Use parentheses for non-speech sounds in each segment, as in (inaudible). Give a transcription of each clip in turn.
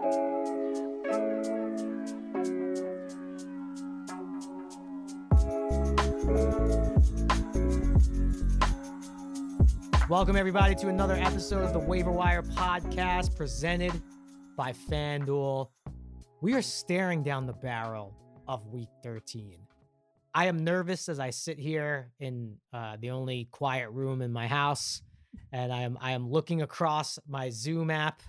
Welcome, everybody, to another episode of the Waiver Wire podcast presented by FanDuel. We are staring down the barrel of week 13. I am nervous as I sit here in uh, the only quiet room in my house, and I am I am looking across my Zoom app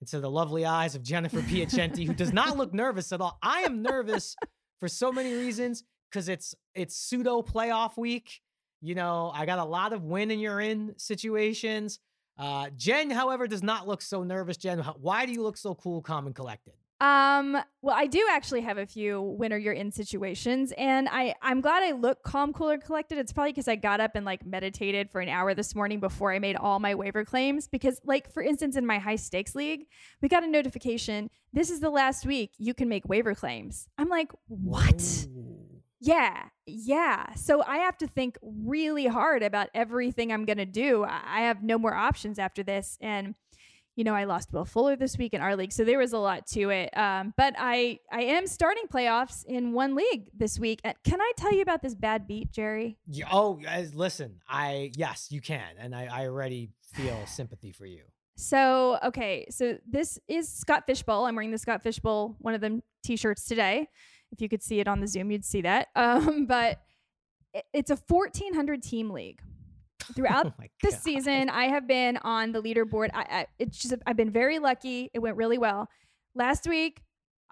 into the lovely eyes of Jennifer Piacenti, who does not look nervous at all. I am nervous for so many reasons because it's it's pseudo playoff week. You know, I got a lot of win and you're in situations. Uh, Jen, however, does not look so nervous. Jen, why do you look so cool, calm, and collected? Um, well, I do actually have a few winner you're in situations, and I I'm glad I look calm, cooler, collected. It's probably because I got up and like meditated for an hour this morning before I made all my waiver claims. Because, like for instance, in my high stakes league, we got a notification. This is the last week you can make waiver claims. I'm like, what? Ooh. Yeah, yeah. So I have to think really hard about everything I'm going to do. I have no more options after this. And, you know, I lost Will Fuller this week in our league. So there was a lot to it. Um, but I, I am starting playoffs in one league this week. Can I tell you about this bad beat, Jerry? Yeah, oh, listen, I, yes, you can. And I, I already feel (sighs) sympathy for you. So, okay. So this is Scott Fish Bowl. I'm wearing the Scott Fish Bowl, one of them t shirts today. If you could see it on the Zoom, you'd see that. (laughs) Um, but it, it's a 1400 team league. Throughout (laughs) oh the season, I have been on the leaderboard. I, I, it's just I've been very lucky. It went really well. Last week,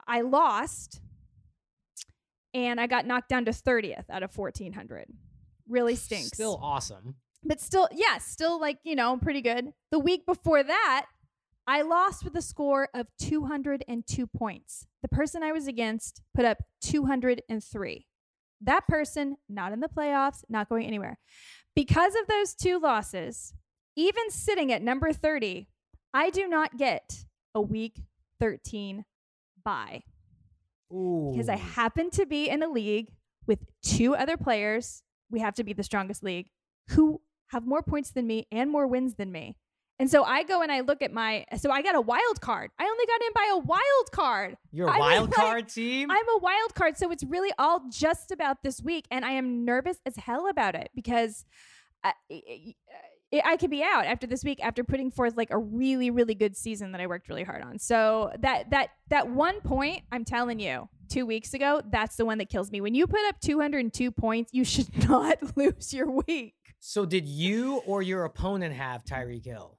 I lost, and I got knocked down to 30th out of 1400. Really stinks. Still awesome. But still, yeah, still like, you know, pretty good. The week before that, I lost with a score of 202 points. The person I was against put up 203. That person, not in the playoffs, not going anywhere. Because of those two losses, even sitting at number 30, I do not get a week 13 bye. Because I happen to be in a league with two other players. We have to be the strongest league who have more points than me and more wins than me. And so I go and I look at my so I got a wild card. I only got in by a wild card. You're a (laughs) I wild card like, team? I'm a wild card. So it's really all just about this week. And I am nervous as hell about it because uh, I, uh, I could be out after this week after putting forth like a really, really good season that I worked really hard on. So that that that one point, I'm telling you, two weeks ago, that's the one that kills me. When you put up 202 points, you should (laughs) not lose your week. So did you or your opponent have Tyreek Hill?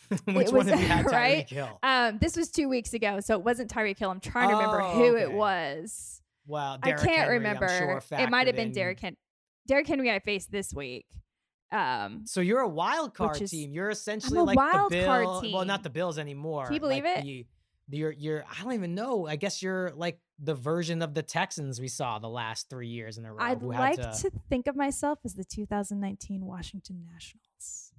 (laughs) Which was, one of you had (laughs) Tyreek right? Hill? Um, this was two weeks ago, so it wasn't Tyreek Hill. I'm trying to remember oh, who okay. it was. Well, I can't Henry, remember. Sure it might have been Derrick Henry. Derrick Henry I faced this week. Um, so you're a wild card is, team. You're essentially like the Bill. Well, not the Bills anymore. Can you believe like it? The, the, you're, you're, I don't even know. I guess you're like the version of the Texans we saw the last three years in a row. I'd like to... to think of myself as the 2019 Washington Nationals.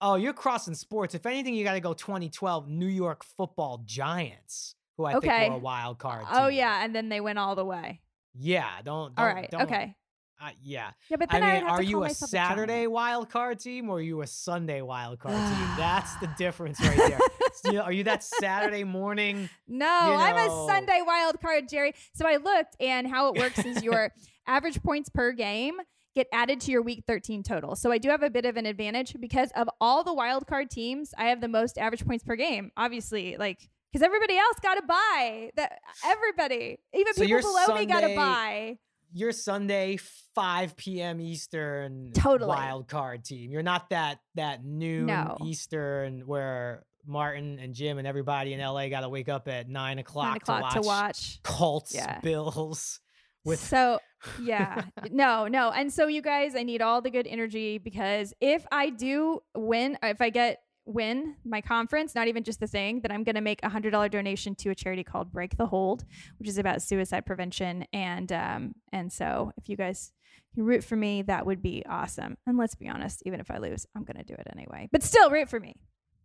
Oh, you're crossing sports. If anything, you got to go 2012 New York Football Giants, who I okay. think were a wild card. Oh yeah, and then they went all the way. Yeah, don't. don't all right. Don't, okay. Uh, yeah. Yeah, but then I mean, are you a Saturday a wild card team or are you a Sunday wild card team? That's the (sighs) difference right there. so, are you that Saturday morning? (laughs) No, you know... I'm a Sunday wild card, Jerry. So I looked, and how it works is your (laughs) average points per game get added to your week 13 total. So I do have a bit of an advantage because of all the wild card teams, I have the most average points per game. Obviously, like because everybody else got to buy that everybody, even so people below Sunday, me got to buy. Your Sunday 5 p.m. Eastern totally. wild card team. You're not that that noon no. Eastern where Martin and Jim and everybody in LA got to wake up at nine o'clock, nine o'clock to, watch to watch Colts yeah. Bills. With so yeah. No, no. And so you guys, I need all the good energy because if I do win, if I get win my conference, not even just the thing, that I'm going to make a hundred dollar donation to a charity called Break the Hold, which is about suicide prevention. And um, and so if you guys can root for me, that would be awesome. And let's be honest, even if I lose, I'm going to do it anyway. But still, root for me.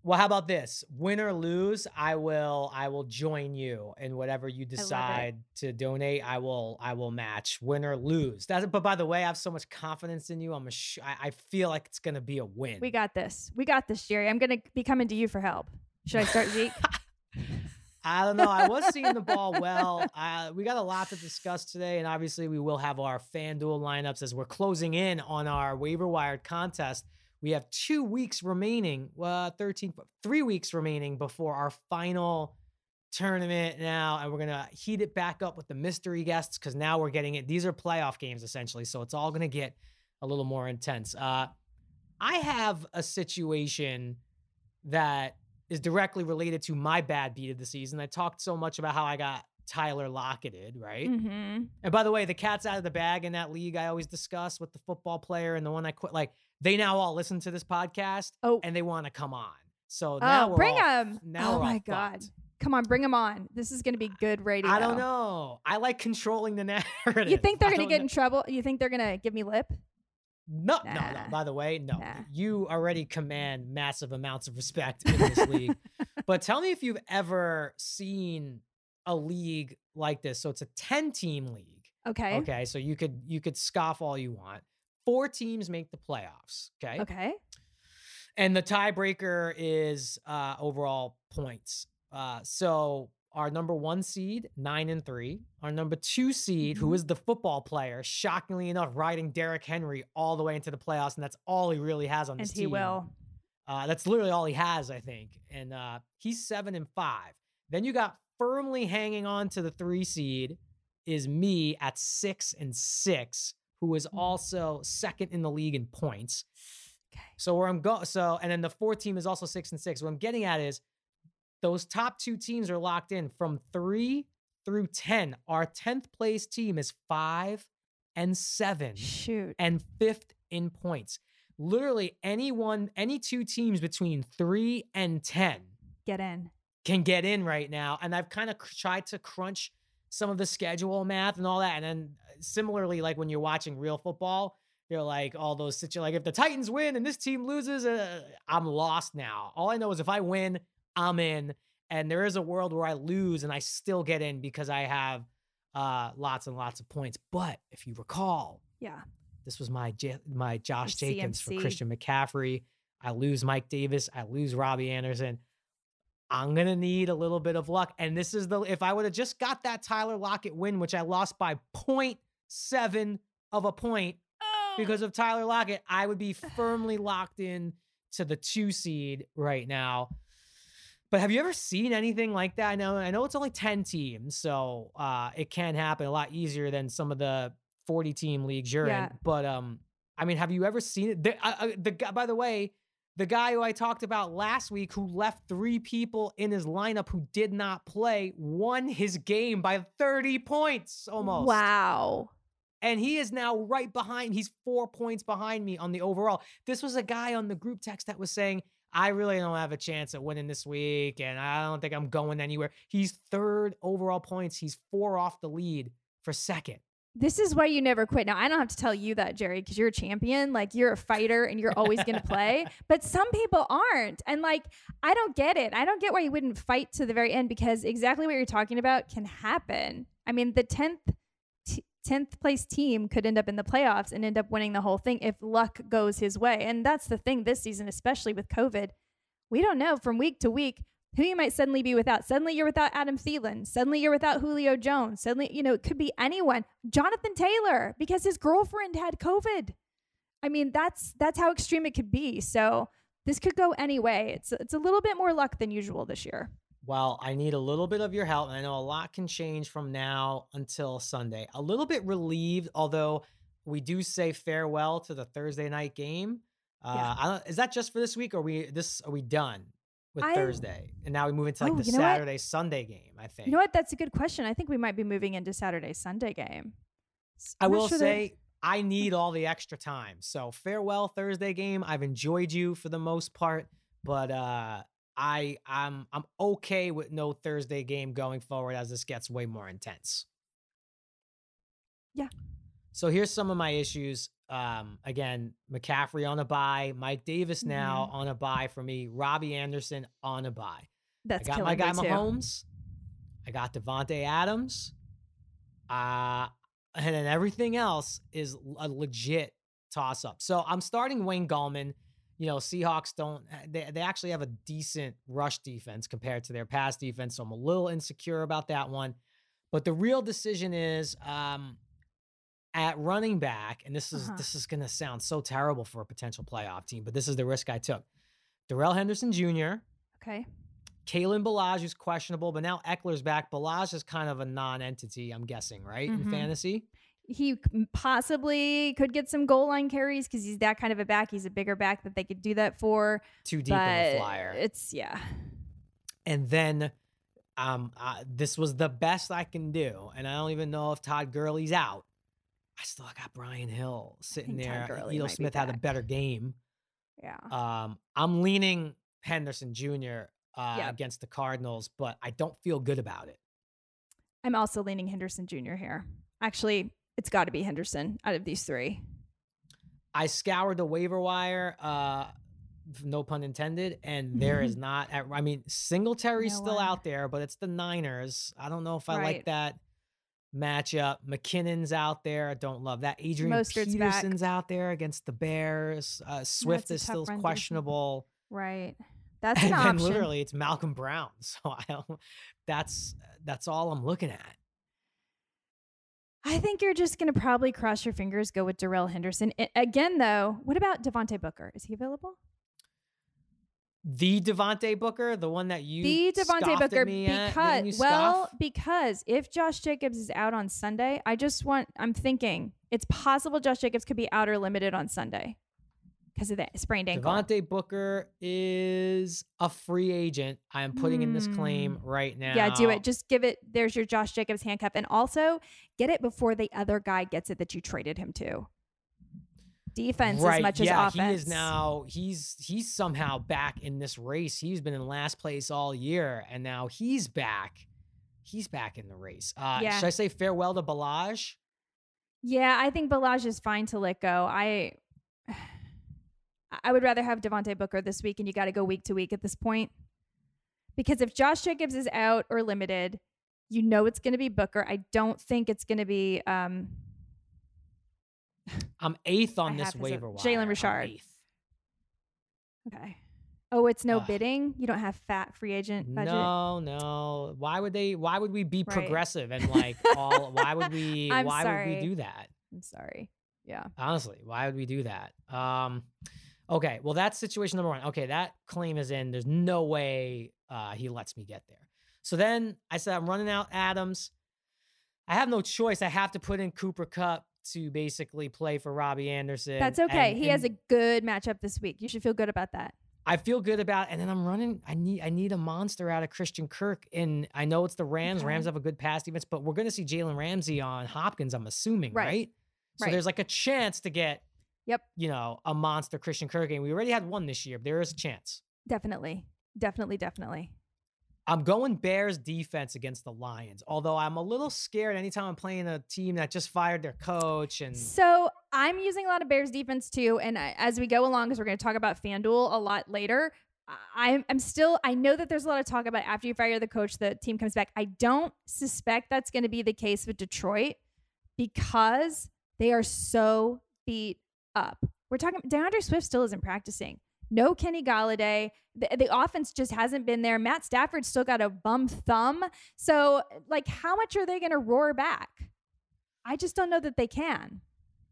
Well, how about this? Win or lose, I will I will join you in whatever you decide to donate. I will I will match. Win or lose. That's but by the way, I have so much confidence in you. I'm a sh- I, I feel like it's gonna be a win. We got this. We got this, Jerry. I'm gonna be coming to you for help. Should I start Zeke? (laughs) I don't know. I was seeing the ball well. Uh, we got a lot to discuss today, and obviously, we will have our FanDuel lineups as we're closing in on our waiver wired contest. We have two weeks remaining, uh, 13, three weeks remaining before our final tournament now, and we're gonna heat it back up with the mystery guests because now we're getting it. These are playoff games essentially, so it's all gonna get a little more intense. Uh, I have a situation that is directly related to my bad beat of the season. I talked so much about how I got Tyler Locketed, right? Mm-hmm. And by the way, the cat's out of the bag in that league I always discuss with the football player and the one I quit. Like they now all listen to this podcast Oh, and they want to come on. So oh, now oh, we're bring him! Now oh my god, fucked. come on, bring them on. This is gonna be good radio. I don't know. I like controlling the (laughs) narrative. You think they're gonna get know. in trouble? You think they're gonna give me lip? No, no, no. By the way, no. Nah. You already command massive amounts of respect in this league. (laughs) But tell me if you've ever seen a league like this. So it's a 10 team league. Okay. Okay. So you could you could scoff all you want. Four teams make the playoffs. Okay. Okay. And the tiebreaker is uh overall points. Uh so our number one seed, nine and three. Our number two seed, who Mhm. the football player, shockingly enough, riding Derrick Henry all the way into the playoffs, and that's all he really has on this And he team. will. Uh, that's literally all he has, I think. And uh, he's seven and five. Then you got firmly hanging on to the three seed is me at six and six, who is Mm. also second in the league in points. Okay. So where I'm going, so and then the fourth team is also six and six. What I'm getting at is those top two teams are locked in from three through ten. Our tenth place team is five and seven Shoot. and fifth in points. Literally, anyone, any two teams between three and 10 Get in. can get in right now. And I've kind of tried to crunch some of the schedule math and all that. And then similarly, like when you're watching real football, you're like all those situations. Like if the Titans win and this team loses, uh, I'm lost now. All I know is if I win, I'm in. And there is a world where I lose and I still get in because I have uh, lots and lots of points. But if you recall, Yeah. this was my J- my Josh Your Jacobs for Christian McCaffrey. I lose Mike Davis. I lose Robbie Anderson. I'm gonna need a little bit of luck. And this is the if I would have just got that Tyler Lockett win, which I lost by 0.7 of a point because of Tyler Lockett, I would be (laughs) firmly locked in to the two seed right now. But have you ever seen anything like that? I know, I know it's only 10 teams, so uh, it can happen a lot easier than some of the 40 team leagues you're Yeah. in. But um, I mean, have you ever seen it? The, uh, uh, the guy, by the way, the guy who I talked about last week, who left three people in his lineup who did not play, won his game by 30 points almost Wow. And he is now right behind. He's four points behind me on the overall. This was a guy on the group text that was saying, I really don't have a chance at winning this week, and I don't think I'm going anywhere. He's third overall points. He's four off the lead for second. This is why you never quit. Now, I don't have to tell you that, Jerry, because you're a champion. Like, you're a fighter and you're always going to play. (laughs) But some people aren't. And, like, I don't get it. I don't get why you wouldn't fight to the very end because exactly what you're talking about can happen. I mean, the 10th. T- 10th place team could end up in the playoffs and end up winning the whole thing if luck goes his way. And that's the thing this season, especially with COVID. We don't know from week to week who you might suddenly be without. Suddenly you're without Adam Thielen. Suddenly you're without Julio Jones. Suddenly, you know, it could be anyone. Jonathan Taylor because his girlfriend had COVID. I mean, that's that's how extreme it could be. So this could go any way. It's it's a little bit more luck than usual this year. Well, I need a little bit of your help. And I know a lot can change from now until Sunday. A little bit relieved, although we do say farewell to the Thursday night game. Uh, Yeah. I is that just for this week, or are we this are we done with I- Thursday? And now we move into like Oh, the know what? Saturday Sunday game. I think. You know what? That's a good question. I think we might be moving into Saturday Sunday game. I'm not will sure that- say I need all the extra time. So farewell Thursday game. I've enjoyed you for the most part, but uh I I'm I'm okay with no Thursday game going forward as this gets way more intense. Yeah. So here's some of my issues. Um again, McCaffrey on a buy, Mike Davis now Mm-hmm. on a buy for me, Robbie Anderson on a buy. that's I got my guy me too. Mahomes. I got Davante Adams. Uh, and then everything else is a legit toss up. So I'm starting Wayne Gallman. You know, Seahawks don't uh, they they actually have a decent rush defense compared to their pass defense, so I'm a little insecure about that one. But the real decision is um at running back, and this is Uh-huh. this is gonna sound so terrible for a potential playoff team, but this is the risk I took. Darrell Henderson Jr., Okay. Kalen Ballage who's questionable, but now Ekeler's back. Ballage is kind of a non-entity, I'm guessing, right? In Mhm. fantasy. He possibly could get some goal line carries because he's that kind of a back. He's a bigger back that they could do that for. Too deep of a flyer. it's yeah. And then um uh, this was the best I can do. And I don't even know if Todd Gurley's out. I still got Brian Hill sitting there. Gurley Elo might be Smith had a better game. Yeah. Um, I'm leaning Henderson Jr. Uh, Yep. against the Cardinals, but I don't feel good about it. I'm also leaning Henderson Jr. here. Actually, it's got to be Henderson out of these three. I scoured the waiver wire, uh, no pun intended, and there is (laughs) not. At, I mean, Singletary's No still one. out there, but it's the Niners. I don't know if I like that matchup. McKinnon's out there. I don't love that. Adrian Mostert's back. Peterson's out there against the Bears. Uh, Swift is still questionable. Right. (laughs) That's and an then option. literally it's Malcolm Brown. (laughs) So I don't. That's that's all I'm looking at. I think you're just going to probably cross your fingers, go with Darrell Henderson. I- again, though, what about Devontae Booker? Is he available? The Devontae Booker, the one that you the Devontae at Booker me at, because you well because if Josh Jacobs is out on Sunday, I just want I'm thinking it's possible Josh Jacobs could be out or limited on Sunday because of that sprained ankle. Devontae Booker is a free agent. I am putting in this claim right now. Yeah, do it. Just give it. There's your Josh Jacobs handcuff, and also get it before the other guy gets it that you traded him to. Defense right, as much yeah, as offense. he is now. He's he's somehow back in this race. He's been in last place all year, and now he's back. He's back in the race. Uh, Yeah. Should I say farewell to Ballage? Yeah, I think Ballage is fine to let go. I I would rather have Devontae Booker this week, and you got to go week to week at this point. Because if Josh Jacobs is out or limited, you know it's going to be Booker. I don't think it's going to be. Um, (sighs) I'm eighth on I this waiver wire. Jalen Richard. eighth. okay. Oh, it's no Ugh. bidding. You don't have fat free agent budget. No, no. Why would they? Why would we be Right. progressive and (laughs) like all? Why would we? I'm why would we do that? I'm sorry. Yeah. Honestly, why would we do that? Um, okay, well that's situation number one. Okay, that claim is in. There's no way uh, he lets me get there. So then I said I'm running out Adams. I have no choice. I have to put in Cooper Kupp to basically play for Robbie Anderson. That's okay. and- he has a good matchup this week. You should feel good about that. I feel good about, and then I'm running. I need I need a monster out of Christian Kirk, and I know it's the Rams. Okay. Rams have a good pass defense, but we're going to see Jalen Ramsey on Hopkins. I'm assuming, Right. right? So Right. there's like a chance to get, Yep. you know, a monster Christian Kirk game. We already had one this year. But there is a chance. Definitely. Definitely. Definitely. I'm going Bears defense against the Lions, although I'm a little scared anytime I'm playing a team that just fired their coach and So I'm using a lot of Bears defense too, and I, as we go along, because we're going to talk about FanDuel a lot later. I'm, I'm still. I know that there's a lot of talk about after you fire the coach, the team comes back. I don't suspect that's going to be the case with Detroit because they are so beat up. We're talking. D'Andre Swift still isn't practicing. No Kenny Golladay. The, the offense just hasn't been there. Matt Stafford still got a bum thumb. So, like, how much are they going to roar back? I just don't know that they can.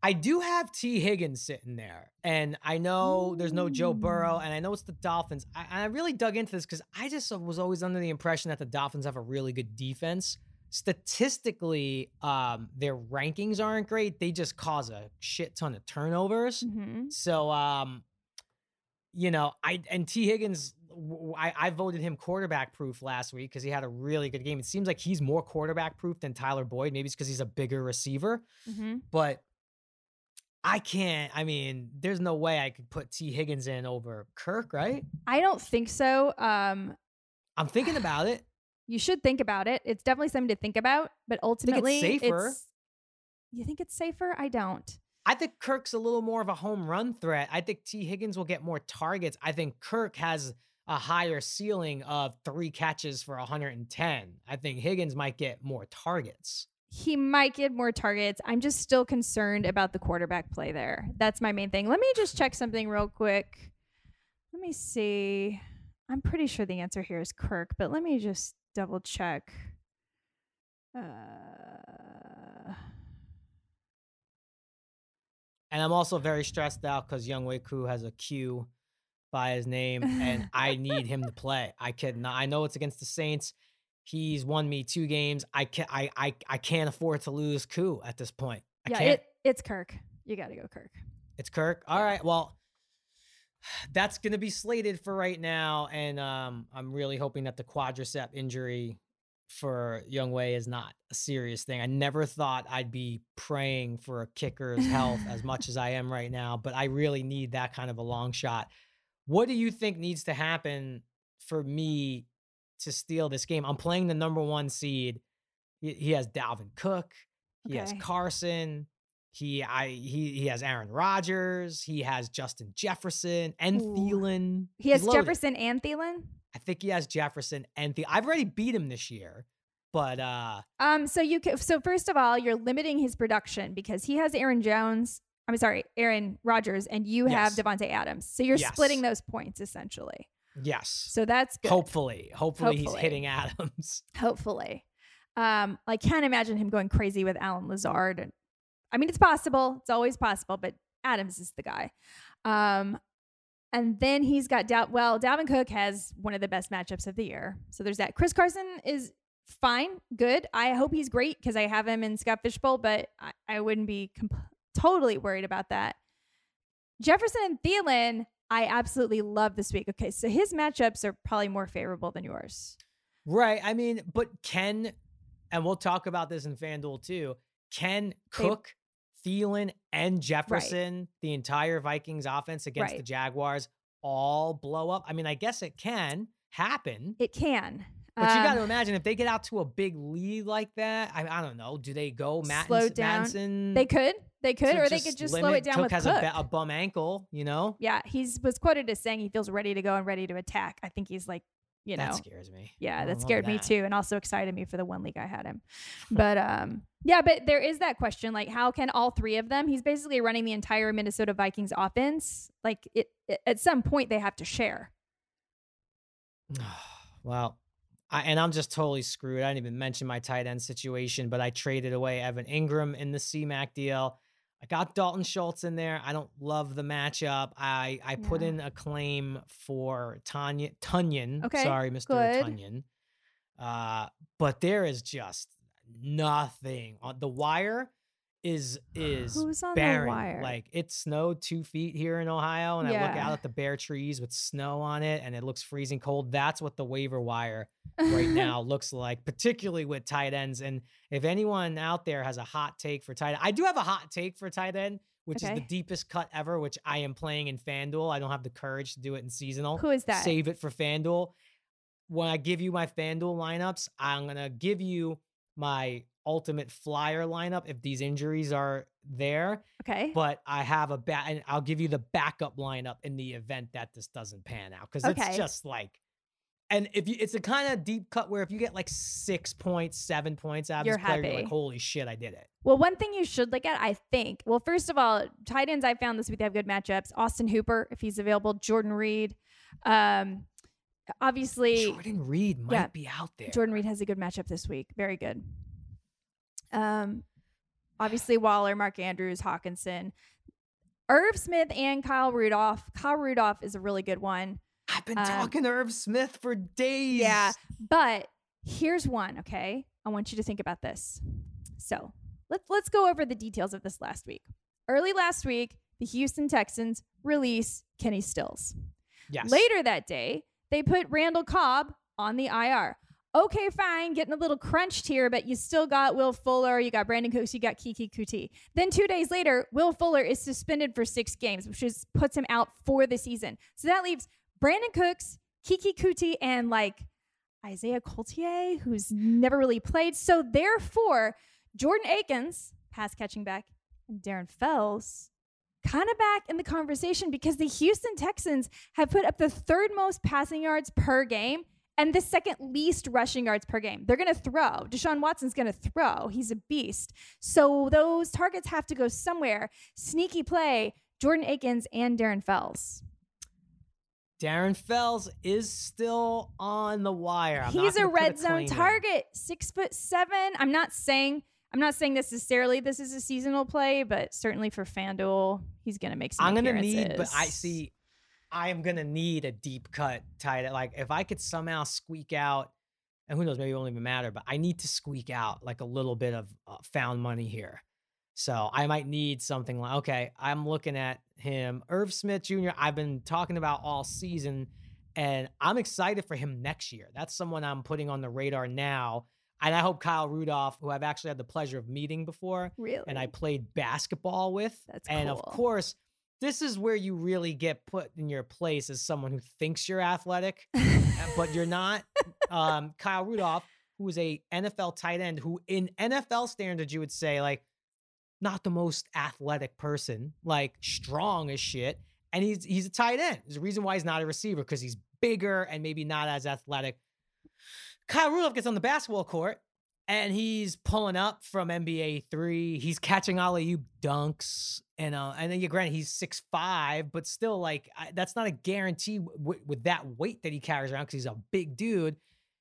I do have Tee Higgins sitting there, and I know there's no Joe Burrow, and I know it's the Dolphins. I, I really dug into this because I just was always under the impression that the Dolphins have a really good defense. Statistically, um, their rankings aren't great. They just cause a shit ton of turnovers. Mm-hmm. So, um, you know, I and Tee Higgins, I, I voted him quarterback proof last week because he had a really good game. It seems like he's more quarterback proof than Tyler Boyd. Maybe it's because he's a bigger receiver Mm-hmm. but I can't. I mean, there's no way I could put Tee Higgins in over Kirk, right? I don't think so. Um, I'm thinking (sighs) about it. You should think about it. It's definitely something to think about, but ultimately, safer. it's- you think it's safer? I don't. I think Kirk's a little more of a home run threat. I think Tee Higgins will get more targets. I think Kirk has a higher ceiling of three catches for 110. I think Higgins might get more targets. He might get more targets. I'm just still concerned about the quarterback play there. That's my main thing. Let me just check something real quick. let me see. I'm pretty sure the answer here is Kirk, but let me just double check. Uh, And I'm also very stressed out because Younghoe Koo has a Q by his name, and (laughs) I need him to play. I cannot. I know it's against the Saints. He's won me two games. I can I I I can't afford to lose Koo at this point. I yeah, can't. it, it's Kirk. You got to go Kirk. It's Kirk. All right. Well, that's gonna be slated for right now, and um, I'm really hoping that the quadricep injury for Younghoe is not a serious thing. I never thought I'd be praying for a kicker's health as (laughs) much as I am right now, but I really need that kind of a long shot. What do you think needs to happen for me to steal this game? I'm playing the number one seed. He, he has Dalvin Cook. He has Carson. He I he he has Aaron Rodgers. He has Justin Jefferson and Ooh. Thielen. He has. Jefferson and Thielen. I think he has Jefferson and Thielen. I've already beat him this year, but uh Um, so you can, so first of all, you're limiting his production because he has Aaron Jones. I'm sorry, Aaron Rodgers, and you have Yes. Davante Adams. So you're Yes. splitting those points essentially. yes. So that's good. Hopefully, hopefully, he's hitting (laughs) Adams. Hopefully. Um, I can't imagine him going crazy with Allen Lazard. And I mean, it's possible. It's always possible, but Adams is the guy. Um, and then he's got Dal- well, Dalvin Cook has one of the best matchups of the year. So there's that. Chris Carson is fine, good. I hope he's great because I have him in Scott Fish Bowl, but I, I wouldn't be comp- totally worried about that. Jefferson and Thielen, I absolutely love this week. Okay, so his matchups are probably more favorable than yours. Right. I mean, but can and we'll talk about this in FanDuel too. Can Cook, Thielen, and Jefferson, the entire Vikings offense against the Jaguars, all blow up? I mean, I guess it can happen. It can. But you got to Um, imagine if they get out to a big lead like that. I, I don't know. Do they go Matt Slow down. Mattison? They could, they could, or they could just slow it down Cook with has Cook. A, a bum ankle, you know. yeah, he's was quoted as saying he feels ready to go and ready to attack. I think he's like, you know, that scares me. yeah, that scared me too, and also excited me for the one league I had him. But um, yeah, but there is that question, like, how can all three of them? He's basically running the entire Minnesota Vikings offense. Like, it, it at some point they have to share. (sighs) well, I, and I'm just totally screwed. I didn't even mention my tight end situation, but I traded away Evan Engram in the CMAC deal. I got Dalton Schultz in there. I don't love the matchup. I I put in a claim for Tanya Tonyan. Okay, Sorry, Mr. good. Tonyan. Uh, but there is just nothing on the wire is is Who's on barren. the wire? Like it snowed two feet here in Ohio, and I look out at the bare trees with snow on it, and it looks freezing cold. That's what the waiver wire right (laughs) now looks like, particularly with tight ends. And if anyone out there has a hot take for tight end, I do have a hot take for tight end, which is the deepest cut ever, which I am playing in FanDuel. I don't have the courage to do it in seasonal. Who is that? Save it for FanDuel. When I give you my FanDuel lineups, I'm gonna give you my ultimate flyer lineup if these injuries are there. okay. But I have a bat, and I'll give you the backup lineup in the event that this doesn't pan out because Okay. it's just like. And if you, it's a kind of deep cut where if you get like six points, seven points out of You're this player, you're happy. like, holy shit, I did it. Well, one thing you should look at, I think. Well, first of all, tight ends I found this week they have good matchups. Austin Hooper, if he's available, Jordan Reed. Um, obviously, Jordan Reed might yeah, be out there. Jordan Reed has a good matchup this week. Very good. Um, obviously Waller, Mark Andrews, Hockenson, Irv Smith, and Kyle Rudolph. Kyle Rudolph is a really good one. I've been um, talking to Irv Smith for days. Yeah, but here's one. Okay, I want you to think about this. So let's let's go over the details of this last week. Early last week, the Houston Texans release Kenny Stills. Yes. Later that day, they put Randall Cobb on the IR. Okay, fine, getting a little crunched here, but you still got Will Fuller, you got Brandin Cooks, you got Keke Coutee. Then two days later, Will Fuller is suspended for six games, which is puts him out for the season. So that leaves Brandin Cooks, Keke Coutee, and like Isaiah Coulter, who's never really played. So therefore, Jordan Akins, pass catching back, and Darren Fells kind of back in the conversation because the Houston Texans have put up the third most passing yards per game and the second least rushing yards per game. They're going to throw. Deshaun Watson's going to throw. He's a beast. So those targets have to go somewhere. Sneaky play, Jordan Akins and Darren Fells. Darren Fells is still on the wire. I'm He's a red zone target, six foot seven. I'm not saying I'm not saying necessarily this is a seasonal play, but certainly for FanDuel, he's gonna make some. I'm gonna need, but I see. I am gonna need a deep cut tight end. Like if I could somehow squeak out, and who knows, maybe it won't even matter. But I need to squeak out like a little bit of uh, found money here. So I might need something like okay, I'm looking at him, Irv Smith Jr. I've been talking about all season, and I'm excited for him next year. That's someone I'm putting on the radar now. And I hope Kyle Rudolph, who I've actually had the pleasure of meeting before, really. and I played basketball with. That's and of course, this is where you really get put in your place as someone who thinks you're athletic, uh, but you're (laughs) not. Um, Kyle Rudolph, who is a NFL tight end, who in NFL standards you would say like not the most athletic person, like strong as shit, and he's he's a tight end. There's a reason why he's not a receiver because he's bigger and maybe not as athletic. Kyle Rudolph gets on the basketball court and he's pulling up from NBA three. He's catching alley oop dunks, and uh, and then you granted he's six five, but still like I, that's not a guarantee w- with that weight that he carries around because he's a big dude.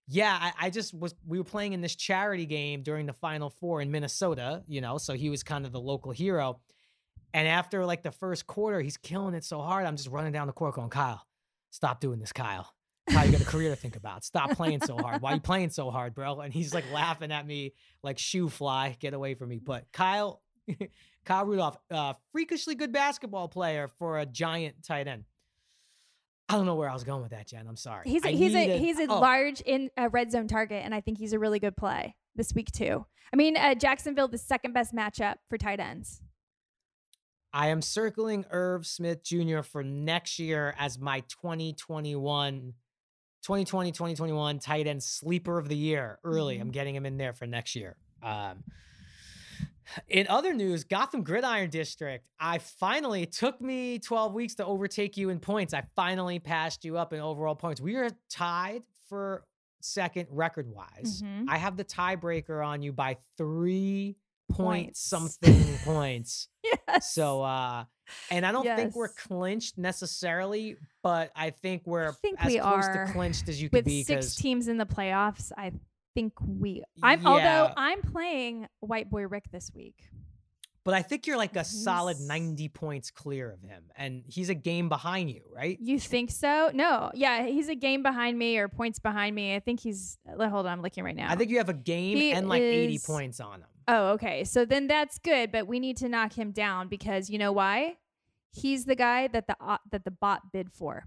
Yeah, I, I just was. We were playing in this charity game during the Final Four in Minnesota, you know, so he was kind of the local hero. And after like the first quarter, he's killing it so hard. I'm just running down the court going, Kyle, stop doing this, Kyle. Kyle, you got a career to think about. Stop playing so hard. Why are you playing so hard, bro? And he's like laughing at me like shoe fly, get away from me. But Kyle, (laughs) Kyle Rudolph, uh, freakishly good basketball player for a giant tight end. I don't know where I was going with that, Jen. I'm sorry. He's a, I he's a he's a oh, large in a red zone target, and I think he's a really good play this week too. I mean, uh, Jacksonville, the second best matchup for tight ends. I am circling Irv Smith Jr. for next year as my 2021, 2020, 2021 tight end sleeper of the year. Early, I'm Mhm. getting him in there for next year. Um, in other news, Gotham Gridiron District, I finally it took me 12 weeks to overtake you in points. I finally passed you up in overall points. We are tied for second record wise. Mhm. I have the tiebreaker on you by three point Points. something (laughs) points. Yes. So uh and I don't think we're clinched necessarily, but I think we're think as we close are to clinched as you could with be six teams in the playoffs, I think we. I'm although I'm playing White Boy Rick this week. but I think you're like a solid 90 points clear of him and he's a game behind you, right? You think so? No. Yeah, he's a game behind me or points behind me. I think he's. uh, Hold on, I'm looking right now. I think you have a game He and like 80 points on him. Oh, okay. So then that's good, but we need to knock him down because you know why? He's the guy that the uh, that the bot bid for.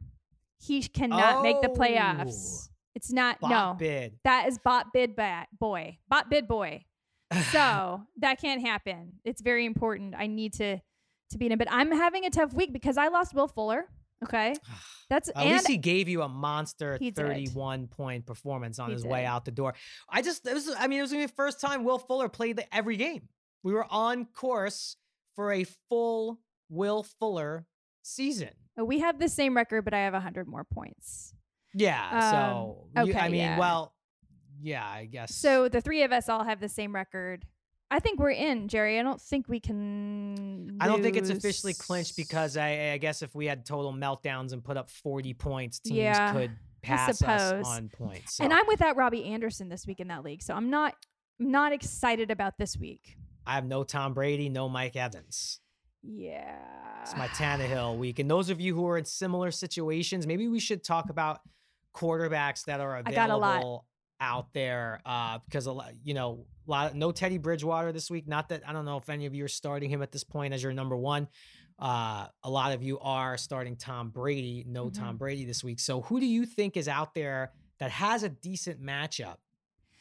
He cannot make the playoffs. It's not Bot no. bid. That is bot bid ba- boy. Bot bid boy. (sighs) So that can't happen. It's very important. I need to to beat him. But I'm having a tough week because I lost Will Fuller. Okay. (sighs) That's At least he gave you a monster He did. 31 point performance on He his way out the door. I just, it was, I mean, it was gonna be the first time Will Fuller played the, every game. We were on course for a full Will Fuller season. we have the same record, but I have 100 more points. Yeah. so, Um, you- I mean, yeah. well, yeah, I guess. So the three of us all have the same record. I think we're in, Jerry. I don't think we can. I don't think it's officially clinched because I, I guess if we had total meltdowns and put up 40 points, teams Yeah, could pass us on points. So And I'm without Robbie Anderson this week in that league, so I'm not I'm not excited about this week. I have no Tom Brady, no Mike Evans. Yeah. It's my Tannehill week. And those of you who are in similar situations, maybe we should talk about quarterbacks that are I got a lot. available out there. Uh, because a lot, you know, a lot no Teddy Bridgewater this week. Not that I don't know if any of you are starting him at this point as your number one. Uh, a lot of you are starting Tom Brady. No Mm-hmm. Tom Brady this week. So who do you think is out there that has a decent matchup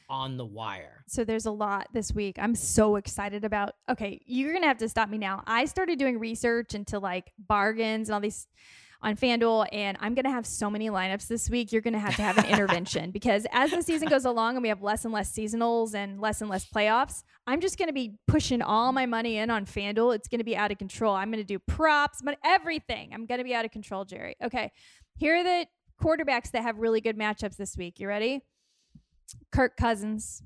on the wire? So there's a lot this week. I'm so excited about. Okay, you're gonna have to stop me now. I started doing research into like bargains and all these on FanDuel, and I'm gonna have so many lineups this week. You're gonna have to have an (laughs) intervention because as the season goes along and we have less and less seasonals and less and less playoffs, I'm just gonna be pushing all my money in on FanDuel. It's gonna be out of control. I'm gonna do props, but everything. I'm gonna be out of control, Jerry. Okay, here are the quarterbacks that have really good matchups this week. You ready? Kirk Cousins.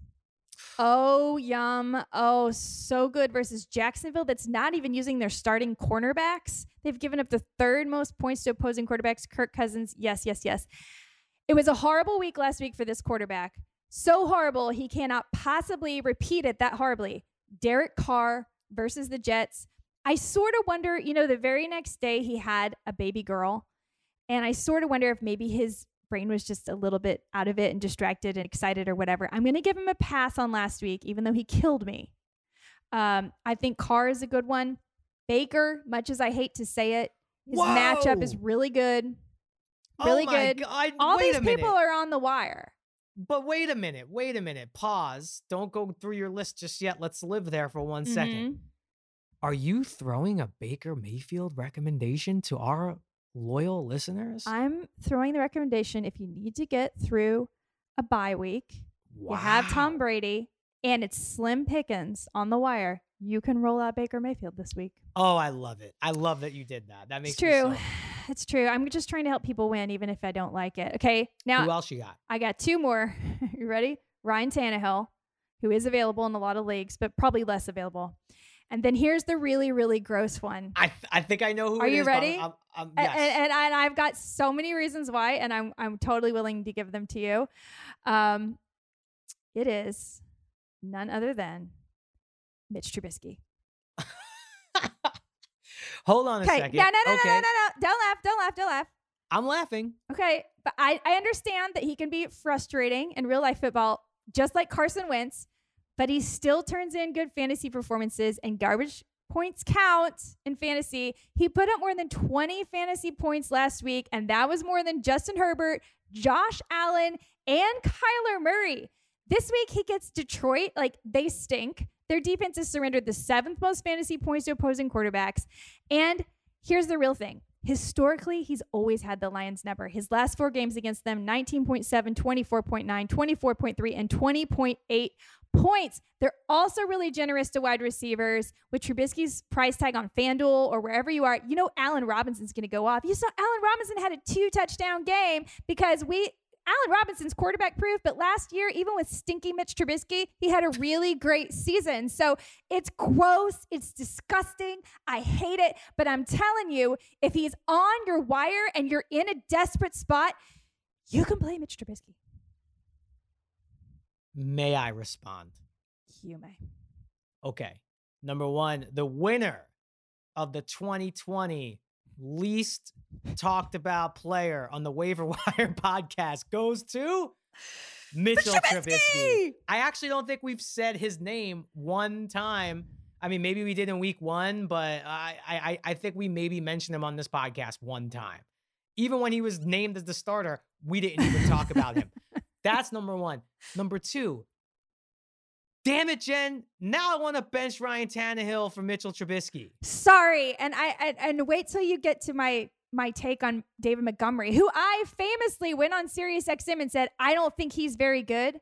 Oh, yum. Oh, so good versus Jacksonville that's not even using their starting cornerbacks. They've given up the third most points to opposing quarterbacks. Kirk Cousins. Yes, yes, yes. It was a horrible week last week for this quarterback. So horrible, he cannot possibly repeat it that horribly. Derek Carr versus the Jets. I sort of wonder, you know, the very next day he had a baby girl. And I sort of wonder if maybe his brain was just a little bit out of it and distracted and excited or whatever. I'm going to give him a pass on last week, even though he killed me. Um, I think Carr is a good one. Baker, much as I hate to say it, his Whoa! matchup is really good. Really oh good. God. All wait these people are on the wire. But wait a minute. Wait a minute. Pause. Don't go through your list just yet. Let's live there for one second. Mhm. Are you throwing a Baker Mayfield recommendation to our loyal listeners? I'm throwing the recommendation if you need to get through a bye week, you have Tom Brady, and it's slim pickings on the wire, you can roll out Baker Mayfield this week. Oh, I love it. I love that you did that. That makes It's true. (sighs) so- It's true. I'm just trying to help people win, even if I don't like it. Okay. Now, Who else you got? I got two more. (laughs) you ready? Ryan Tannehill, who is available in a lot of leagues, but probably less available. And then here's the really, really gross one. I th- I think I know who. Are it you is, ready? I'm, I'm, yes. and, and, and, I've got so many reasons why, and I'm I'm totally willing to give them to you. Um, it is none other than Mitch Trubisky. (laughs) Hold on a second. no, no, okay. no, no, no, no! Don't laugh! Don't laugh! Don't laugh! I'm laughing. Okay, but I, I understand that he can be frustrating in real life football, just like Carson Wentz, but he still turns in good fantasy performances and garbage points count in fantasy. He put up more than 20 fantasy points last week, and that was more than Justin Herbert, Josh Allen, and Kyler Murray. This week he gets Detroit, like they stink. Their defense has surrendered the seventh most fantasy points to opposing quarterbacks. And here's the real thing. Historically, he's always had the Lions number. His last four games against them 19.7, 24.9, 24.3, and 20.8 points. They're also really generous to wide receivers with Trubisky's price tag on FanDuel or wherever you are. You know, Allen Robinson's going to go off. You saw Allen Robinson had a two touchdown game because we. Allen Robinson's quarterback proof, but last year, even with stinky Mitch Trubisky, he had a really great season. So it's gross. It's disgusting. I hate it. But I'm telling you, if he's on your wire and you're in a desperate spot, you can play Mitch Trubisky. May I respond? You may. Okay. Number one, the winner of the 2020 least talked about player on the waiver (laughs) wire podcast goes to Mitchell Trubisky. I actually don't think we've said his name one time. I mean, maybe we did in week one, but I, I, I think we maybe mentioned him on this podcast one time. Even when he was named as the starter, we didn't even talk about him. (laughs) That's number one. Number two, damn it, Jen. Now I want to bench Ryan Tannehill for Mitchell Trubisky. Sorry, and I and, and wait till you get to my my take on David Montgomery, who I famously went on Sirius XM and said I don't think he's very good.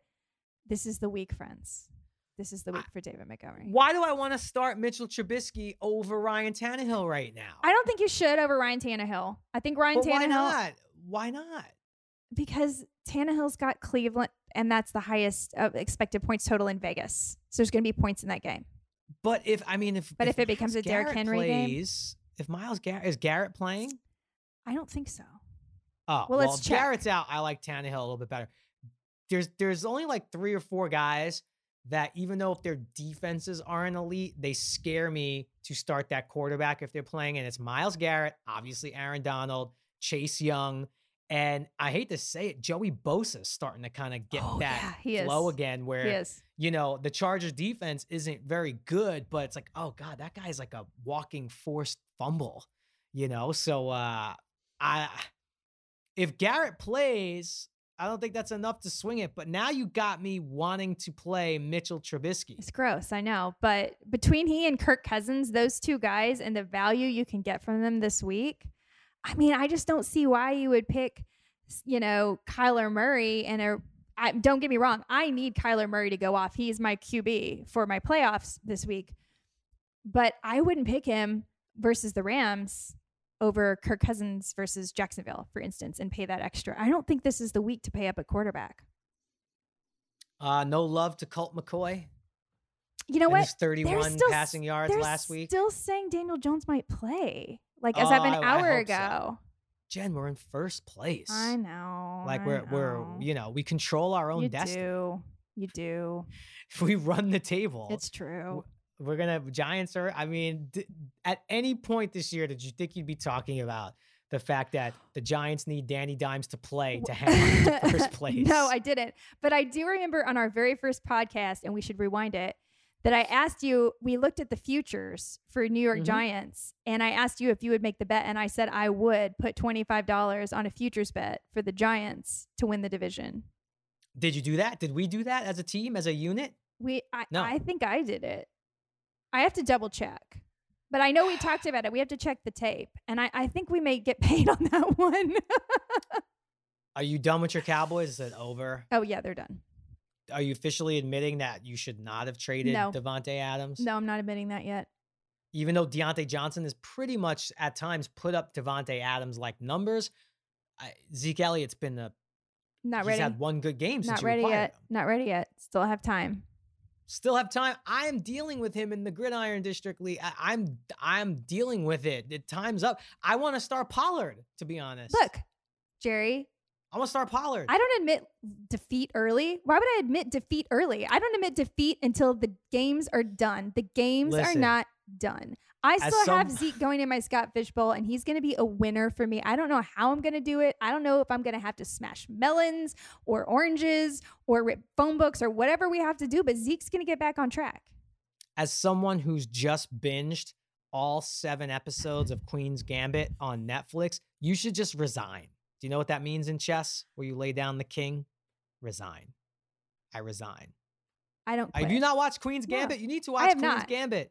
This is the week, friends. This is the week for David Montgomery. Why do I want to start Mitchell Trubisky over Ryan Tannehill right now? I don't think you should over Ryan Tannehill. I think Ryan But why not? Why not? because Tannehill's got Cleveland, and that's the highest uh, expected points total in Vegas. So there's going to be points in that game. But if I mean if But if it becomes a Derrick Henry game? if Myles Garrett is Garrett playing? I don't think so. Oh, Well, well, let's. Garrett's out. I like Tannehill a little bit better. There's there's only like three or four guys that even though if their defenses aren't elite, they scare me to start that quarterback if they're playing. And it's Miles Garrett, obviously Aaron Donald, Chase Young, and I hate to say it, Joey Bosa starting to kind of get Oh, that yeah, flow is. again where you know, the Chargers defense isn't very good, but it's like, oh God, that guy's like a walking forced fumble, you know? So uh I if Garrett plays, I don't think that's enough to swing it. But now you got me wanting to play Mitchell Trubisky. It's gross, I know. But between he and Kirk Cousins, those two guys, and the value you can get from them this week, I mean, I just don't see why you would pick, you know, Kyler Murray and a. I, don't get me wrong. I need Kyler Murray to go off. He's my QB for my playoffs this week. But I wouldn't pick him versus the Rams over Kirk Cousins versus Jacksonville, for instance, and pay that extra. I don't think this is the week to pay up a quarterback. Uh, no love to Colt McCoy. You know what? his 31 still passing yards last week. Still saying Daniel Jones might play, like as Oh, of an I- I hour hope so. ago. Jen, we're in first place. I know. like we're we're you know we control our own you destiny. do. You do. (laughs) If we run the table, It's true. we're gonna Giants are. I mean, d- at any point this year, did you think you'd be talking about the fact that the Giants need Danny Dimes to play to hang on to first (laughs) place? no, I didn't. But I do remember on our very first podcast, and we should rewind it, that I asked you, we looked at the futures for New York Mhm. Giants, and I asked you if you would make the bet, and I said I would put $25 on a futures bet for the Giants to win the division. Did you do that? Did we do that as a team, as a unit? We, I, No. I think I did it. I have to double check. But I know we talked about it. We have to check the tape. And I, I think we may get (laughs) paid on that one. Are you done with your Cowboys? Is it over? oh, yeah, they're done. Are you officially admitting that you should not have traded No. Davante Adams? No, I'm not admitting that yet. Even though Diontae Johnson has pretty much at times put up Davante Adams like numbers, I, Zeke Elliott's been a Not he's ready. had one good game since Not ready yet. him. Not ready yet. Still have time. Still have time. I am dealing with him in the Gridiron District League. I, I'm I'm dealing with it. The time's up. I want to start Pollard. To be honest, Look, Jerry, I want to start Pollard. I don't admit defeat early. Why would I admit defeat early? I don't admit defeat until the games are done. The games are not done. I still have Zeke going in my Scott Fish Bowl, and he's going to be a winner for me. I don't know how I'm going to do it. I don't know if I'm going to have to smash melons or oranges or rip phone books or whatever we have to do, but Zeke's going to get back on track. As someone who's just binged all seven episodes of Queen's Gambit on Netflix, you should just resign. Do you know what that means in chess? Where you lay down the king, resign. I resign. I don't. Quit. you not watched Queen's No, Gambit? You need to watch Queen's not. Gambit.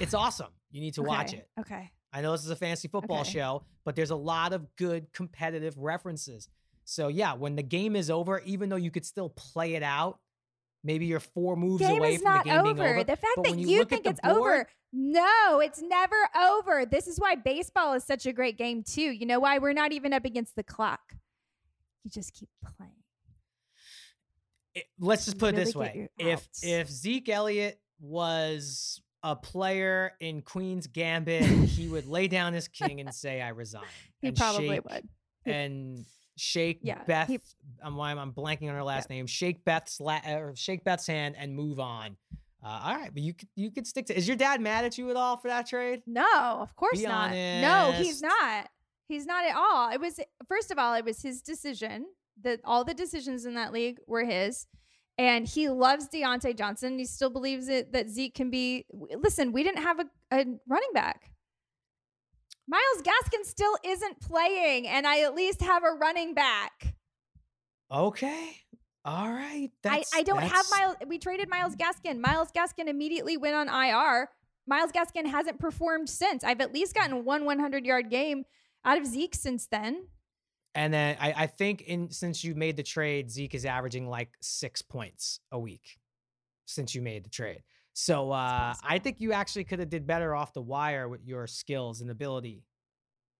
It's (laughs) awesome. You need to watch it. Okay. I know this is a fantasy football Okay. show, but there's a lot of good competitive references. So yeah, when the game is over, even though you could still play it out, maybe you're four moves game away is from not the game being over. over. The fact but that you you, think it's board- over, no, it's never over. This is why baseball is such a great game too. You know why we're not even up against the clock? You just keep playing. it- let's just put it this way: if if Zeke Elliott was a player in Queen's Gambit, he would lay down his king and say, "I resign." (laughs) He probably would. And shake Yeah, Beth. he- I'm why I'm blanking on her last name. Shake Beth's la- or shake Beth's hand and move on. Uh, all right, but you could you could stick to. Is your dad mad at you at all for that trade? No, of course Be not. No, he's not. He's not at all. It was first of all, it was his decision. That all the decisions in that league were his. And he loves Diontae Johnson. He still believes it that Zeke can be. Listen, we didn't have a, a running back. Myles Gaskin still isn't playing, and I at least have a running back. Okay, all right. I, That's, I don't have that's- Miles. We traded Myles Gaskin. Myles Gaskin immediately went on IR. Myles Gaskin hasn't performed since. I've at least gotten one 100 yard game out of Zeke since then. And then I, I think in since you made the trade, Zeke is averaging like six points a week since you made the trade. So uh, I think you actually could have did better off the wire with your skills and ability.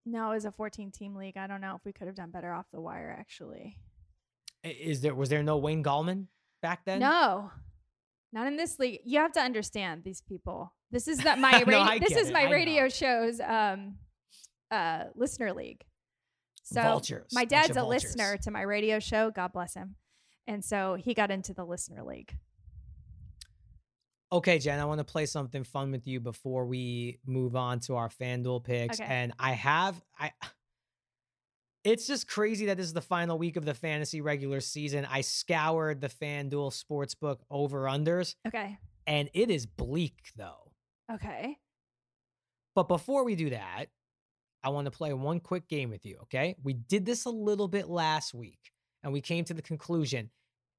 No, it was a 14 team league. I don't know if we could have done better off the wire, actually. Is there was there no Wayne Gallman back then? No, not in this league. You have to understand these people. This is that my (laughs) No, radio. I this is it. my I know. radio show's um, uh, listener league. So Vultures. my dad's a vultures. listener to my radio show. God bless him. And so he got into the listener league. Okay, Jen, I want to play something fun with you before we move on to our FanDuel picks. Okay. And I have I (sighs) it's just crazy that this is the final week of the fantasy regular season. I scoured the FanDuel sportsbook over unders, Okay. and it is bleak though. Okay. But before we do that, I want to play one quick game with you, okay? We did this a little bit last week, and we came to the conclusion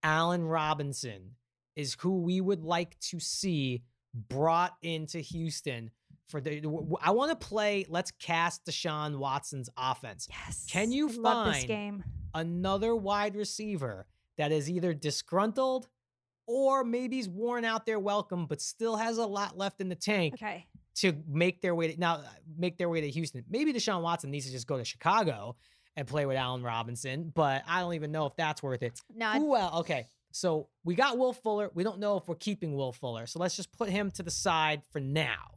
Allen Robinson is who we would like to see brought into Houston for the. I want to play. Let's cast Deshaun Watson's offense. Yes. Can you I love this find game? Another wide receiver that is either disgruntled or maybe he's worn out their welcome, but still has a lot left in the tank Okay. to make their way to now make their way to Houston. Maybe Deshaun Watson needs to just go to Chicago and play with Allen Robinson, but I don't even know if that's worth it. No, Who else? Okay, So we got Will Fuller. We don't know if we're keeping Will Fuller. So let's just put him to the side for now.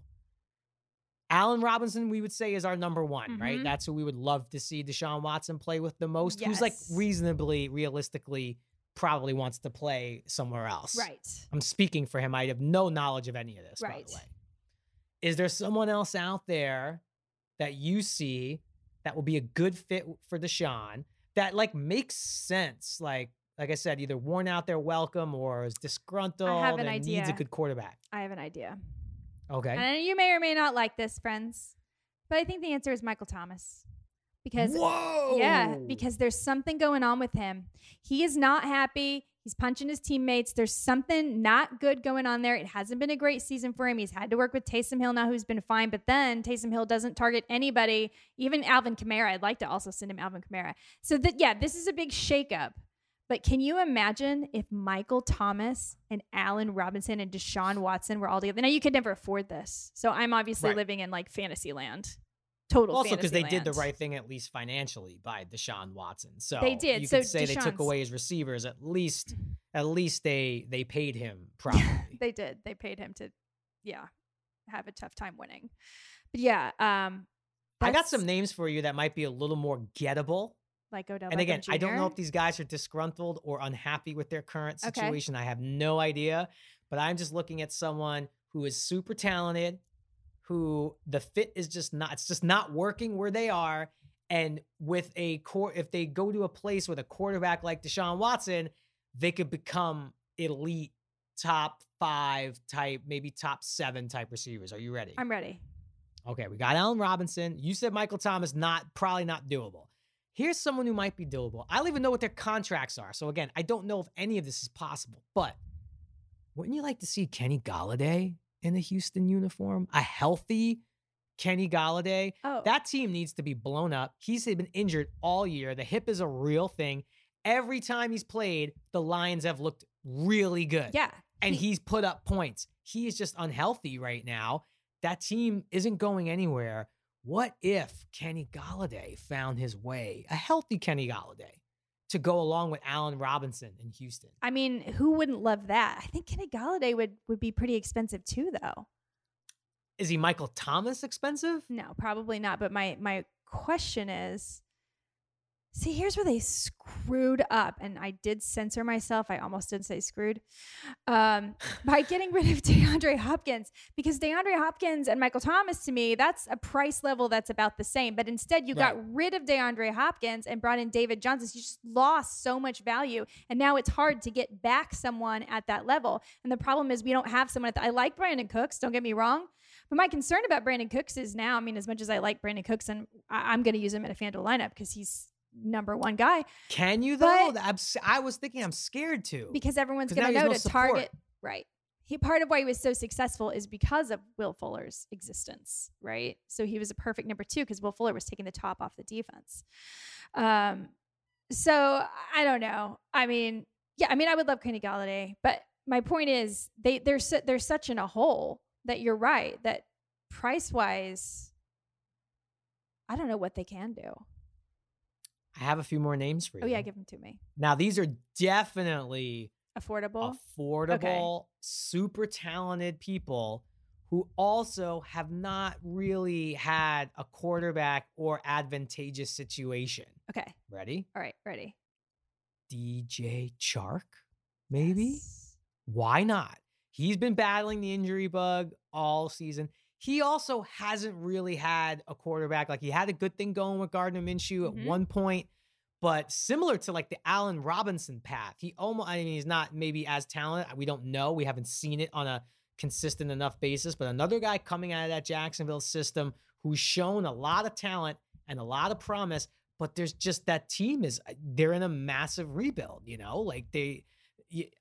Allen Robinson, we would say, is our number one, right? Mhm. That's who we would love to see Deshaun Watson play with the most. Who's like reasonably, realistically, probably wants to play somewhere else. Right. I'm speaking for him. I have no knowledge of any of this, by Right. the way. Is there someone else out there that you see that will be a good fit for Deshaun that like makes sense? Like, like I said, either worn out their welcome or is disgruntled an and needs a good quarterback. I have an idea. Okay. And you may or may not like this, friends, but I think the answer is Michael Thomas. Because Whoa. Yeah, because there's something going on with him. He is not happy. He's punching his teammates. There's something not good going on there. It hasn't been a great season for him. He's had to work with Taysom Hill now, who's been fine. But then Taysom Hill doesn't target anybody, even Alvin Kamara. I'd like to also send him Alvin Kamara. So that yeah, this is a big shakeup. But can you imagine if Michael Thomas and Allen Robinson and Deshaun Watson were all together? Now you could never afford this. So I'm obviously Right. living in like fantasy land. Total also because they did the right thing at least financially by Deshaun Watson. So They did. You So could say they took away his receivers. At least, at least they they paid him (laughs) properly. they did. They paid him to, yeah, have a tough time winning. But yeah, um, I got some names for you that might be a little more gettable. Like Odell. and again, Beckham I don't know if these guys are disgruntled or unhappy with their current Okay. situation. I have no idea. But I'm just looking at someone who is super talented, who the fit is just not, it's just not working where they are. And with a core, if they go to a place with a quarterback like Deshaun Watson, they could become elite top five type, maybe top seven type receivers. Are you ready? I'm ready. Okay, we got Allen Robinson. You said Michael Thomas, not probably not doable. Here's someone who might be doable. I don't even know what their contracts are. So again, I don't know if any of this is possible. But wouldn't you like to see Kenny Golladay in a Houston uniform? A healthy Kenny Golladay? Oh, That team needs to be blown up. He's been injured all year. The hip is a real thing. Every time he's played, the Lions have looked really good yeah, and he- he's put up points. He is just unhealthy right now. That team isn't going anywhere. What if Kenny Golladay found his way, a healthy Kenny Golladay, to go along with Allen Robinson in Houston? I mean, who wouldn't love that? I think Kenny Golladay would would be pretty expensive too, though. Is he Michael Thomas expensive? No, probably not. But my my question is, see, here's where they screwed up, and I did censor myself. I almost didn't say screwed um, by getting rid of (laughs) DeAndre Hopkins because DeAndre Hopkins and Michael Thomas to me that's a price level that's about the same. But instead, you got rid of DeAndre Hopkins and brought in David Johnson. So you just lost so much value, and now it's hard to get back someone at that level. And the problem is we don't have someone at the, I like Brandin Cooks. Don't get me wrong. But my concern about Brandin Cooks is now, I mean, as much as I like Brandin Cooks, and I, I'm going to use him in a FanDuel lineup because he's number one guy, Can you though? But- I was thinking I'm scared to. because everyone's going to know has to support. target. Right. He part of why he was so successful is because of Will Fuller's existence, right? So he was a perfect number two because Will Fuller was taking the top off the defense. Um, so I don't know. I mean, yeah, I mean, I would love Kenny Golladay, but my point is they they're su- they're such in a hole that you're right that price wise, I don't know what they can do. I have a few more names for you. Oh yeah, give them to me. now these are definitely Affordable. affordable, super talented people who also have not really had a quarterback or advantageous situation. okay. Ready? All right. Ready. DJ Chark, maybe? Yes. Why not? He's been battling the injury bug all season. He also hasn't really had a quarterback. Like he had a good thing going with Gardner Minshew Mhm. at one point, but similar to like the Allen Robinson path, he almost, I mean, he's not maybe as talented. We don't know. We haven't seen it on a consistent enough basis, but another guy coming out of that Jacksonville system who's shown a lot of talent and a lot of promise, but there's just that team is, uh, they're in a massive rebuild, you know, like they,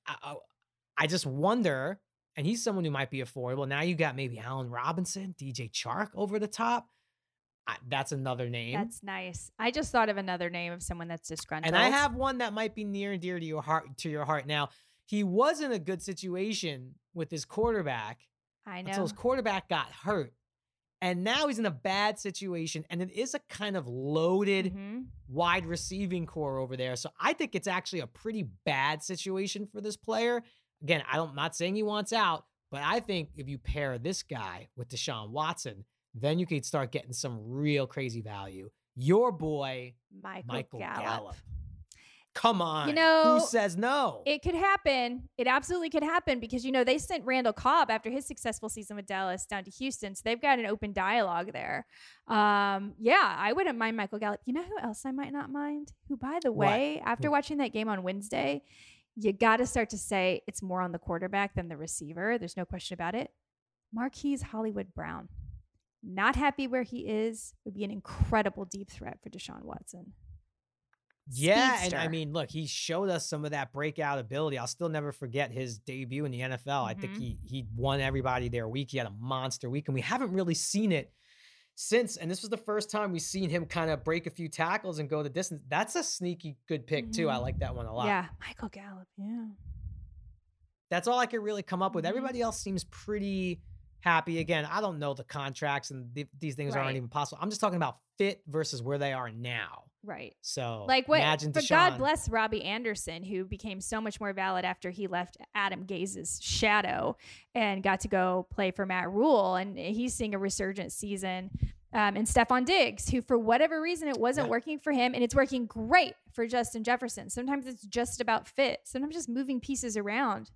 I—I just wonder, and he's someone who might be affordable. Now you got maybe Allen Robinson, DJ Chark over the top. I, that's another name. That's nice. I just thought of another name of someone that's disgruntled. and I have one that might be near and dear to your heart. To your heart. Now he was in a good situation with his quarterback I until his quarterback got hurt, And now he's in a bad situation, and it is a kind of loaded Mhm. wide receiving core over there. So I think it's actually a pretty bad situation for this player. Again, I don't, I'm not saying he wants out, but I think if you pair this guy with Deshaun Watson, then you could start getting some real crazy value. Your boy, Michael, Michael Gallup. Gallup. Come on. You know, who says no? It could happen. It absolutely could happen because you know they sent Randall Cobb after his successful season with Dallas down to Houston, so they've got an open dialogue there. Um, yeah, I wouldn't mind Michael Gallup. You know who else I might not mind? Who, by the What? way, after Who? watching that game on Wednesday, you got to start to say it's more on the quarterback than the receiver. There's no question about it. Marquise Hollywood Brown, not happy where he is, would be an incredible deep threat for Deshaun Watson. Yeah, and I mean, look, he showed us some of that breakout ability. I'll still never forget his debut in the NFL. I think Mhm. he he won everybody their week. He had a monster week, and we haven't really seen it since. And this was the first time we've seen him kind of break a few tackles and go the distance. That's a sneaky good pick too. I Mhm. like that one a lot. Yeah, Michael Gallup. Yeah. That's all I could really come up with. Mhm. Everybody else seems pretty happy. Again, I don't know the contracts and th- these things aren't even possible. I'm just talking about fit versus where they are now. Right. So Like what? Imagine But Deshaun. God bless Robby Anderson, who became so much more valid after he left Adam Gase's shadow and got to go play for Matt Rhule, and he's seeing a resurgent season. Um, and Stefon Diggs, who for whatever reason it wasn't Yeah. working for him, and it's working great for Justin Jefferson. Sometimes it's just about fit. Sometimes just moving pieces around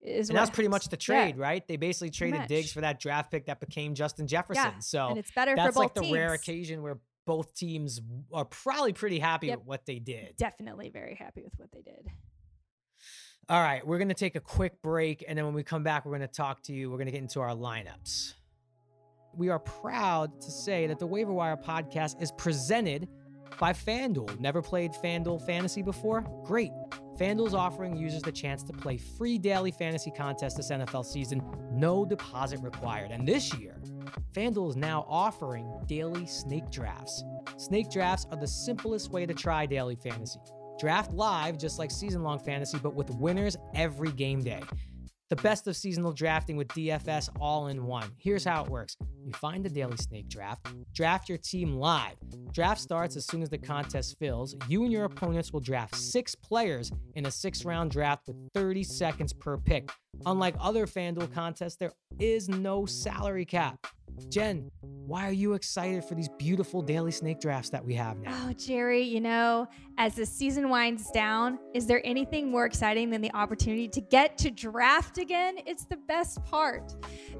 is And what that pretty much the Yeah. trade, right? They basically traded Diggs for that draft pick that became Justin Jefferson. Yeah, So and it's better that's for both like the teams. rare occasion where both teams are probably pretty happy Yep. with what they did. Definitely very happy with what they did. All right, we're going to take a quick break. And then when we come back, we're going to talk to you. We're going to get into our lineups. We are proud to say that the Waiver Wire podcast is presented by FanDuel. Never played FanDuel Fantasy before? Great. FanDuel is offering users the chance to play free daily fantasy contests this NFL season, no deposit required. And this year, FanDuel is now offering daily snake drafts. Snake drafts are the simplest way to try daily fantasy. Draft live, just like season long fantasy, but with winners every game day. The best of seasonal drafting with DFS all in one. Here's how it works you find the daily snake draft, draft your team live. Draft starts as soon as the contest fills. You and your opponents will draft six players in a six round draft with 30 seconds per pick. Unlike other FanDuel contests, there is no salary cap. Jen, why are you excited for these beautiful daily snake drafts that we have now? Oh, Jerry, you know, as the season winds down, is there anything more exciting than the opportunity to get to draft again? It's the best part.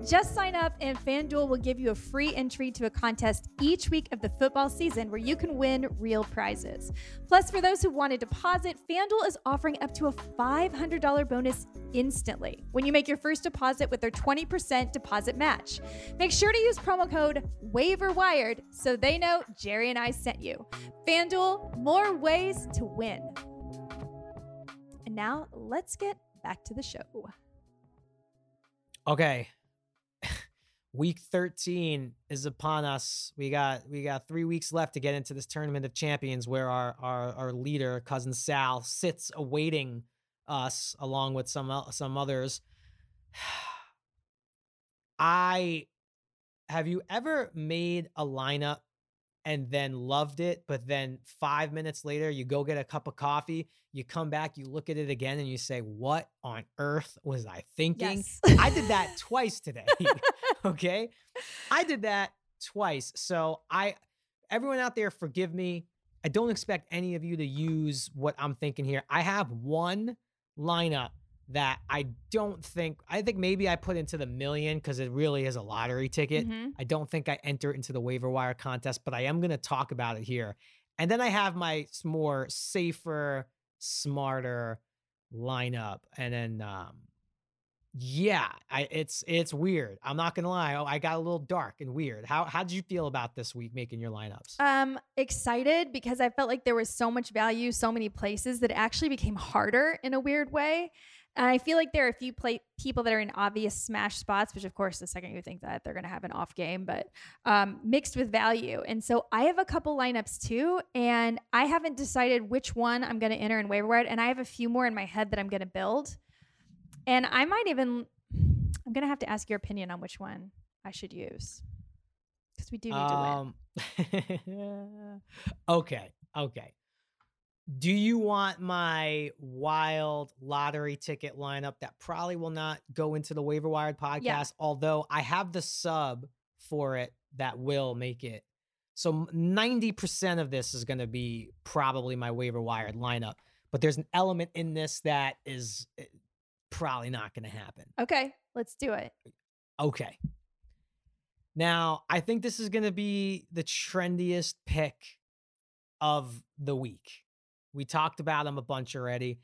Just sign up, and FanDuel will give you a free entry to a contest each week of the football season where you can win real prizes. Plus, for those who want to deposit, FanDuel is offering up to a $500 bonus instantly when you make your first deposit with their 20% deposit match. Make sure to use promo code WAIVERWIRED so they know Jerry and I sent you. FanDuel, more ways to win. And now let's get back to the show. Okay. (laughs) Week 13 is upon us. We got we got 3 weeks left to get into this tournament of champions where our our our leader cousin Sal sits awaiting us along with some some others. (sighs) I have you ever made a lineup and then loved it, but then five minutes later you go get a cup of coffee, you come back, you look at it again, and you say, What on earth was I thinking? Yes. I did that (laughs) twice today. (laughs) okay. I did that twice. So I everyone out there forgive me. I don't expect any of you to use what I'm thinking here. I have one lineup that I don't think I think maybe I put into the million because it really is a lottery ticket. Mhm. I don't think I enter into the waiver wire contest, but I am going to talk about it here. And then I have my more safer, smarter lineup. And then, um, yeah, I it's it's weird. I'm not gonna lie. Oh, I got a little dark and weird. How how did you feel about this week making your lineups? Um, excited because I felt like there was so much value, so many places that it actually became harder in a weird way. And I feel like there are a few play- people that are in obvious smash spots, which of course, the second you think that they're going to have an off game, but um, mixed with value. And so I have a couple lineups too, and I haven't decided which one I'm going to enter in waiver wire. And I have a few more in my head that I'm going to build. And I might even, I'm going to have to ask your opinion on which one I should use. because we do need to win. Um, (laughs) okay, okay. Do you want my wild lottery ticket lineup that probably will not go into the waiver wired podcast? Although I have the sub for it that will make it. So ninety percent of this is going to be probably my waiver wired lineup, but there's an element in this that is eh, probably not going to happen. Okay, let's do it. Okay. Now, I think this is going to be the trendiest pick of the week. We talked about him a bunch already.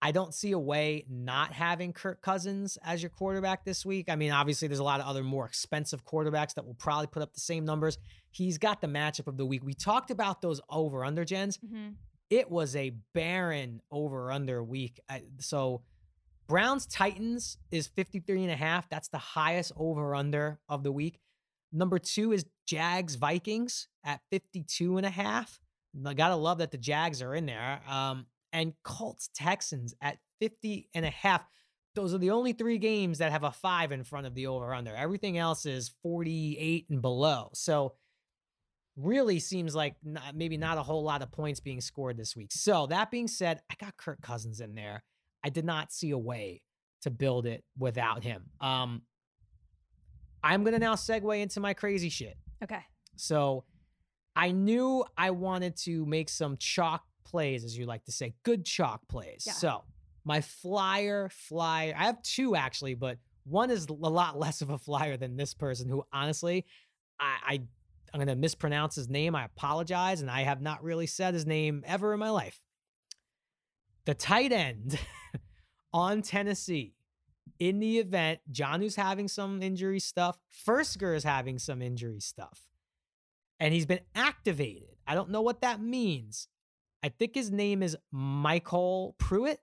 I don't see a way not having Kirk Cousins as your quarterback this week. I mean, obviously, there's a lot of other more expensive quarterbacks that will probably put up the same numbers. He's got the matchup of the week. We talked about those over under gens. hmm It was a barren over under week. So, Browns Titans is 53 and a half. That's the highest over under of the week. Number two is Jags Vikings at 52 and a half. I gotta love that the Jags are in there. Um, and Colts Texans at 50 and a half. Those are the only three games that have a five in front of the over under. Everything else is 48 and below. So really seems like not, maybe not a whole lot of points being scored this week. So that being said, I got Kirk Cousins in there. I did not see a way to build it without him. Um, I'm gonna now segue into my crazy shit. Okay. So I knew I wanted to make some chalk plays, as you like to say, good chalk plays. Yeah. So my flyer, flyer, I have two actually, but one is a lot (laughs) less of a flyer than this person who honestly, I, I I'm gonna mispronounce his name. I apologize, and I have not really said his name ever in my life. The tight end (laughs) on Tennessee in the event John's having some injury stuff, Firkser is having some injury stuff, and he's been activated. I don't know what that means. I think his name is Michael Pruitt.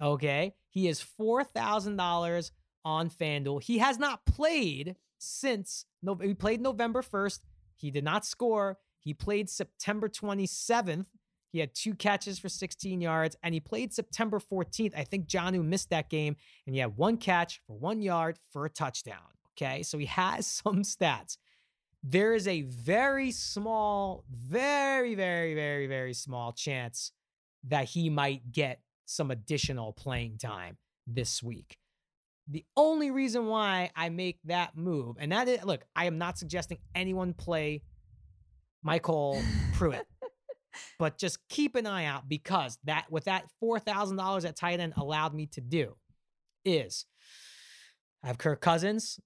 Okay. He is $4,000 on FanDuel. He has not played since no, he played November 1st. He did not score. He played September 27th. He had two catches for 16 yards, and he played September 14th. I think Jonnu missed that game, and he had one catch for one yard for a touchdown. Okay, so he has (laughs) some stats. There is a very small, very, very, very, very small chance that he might get some additional playing time this week. The only reason why I make that move, and that is, look, I am not suggesting anyone play Michael Pruitt (laughs) but just keep an eye out because that what that four thousand dollars at tight end allowed me to do is I have Kirk Cousins,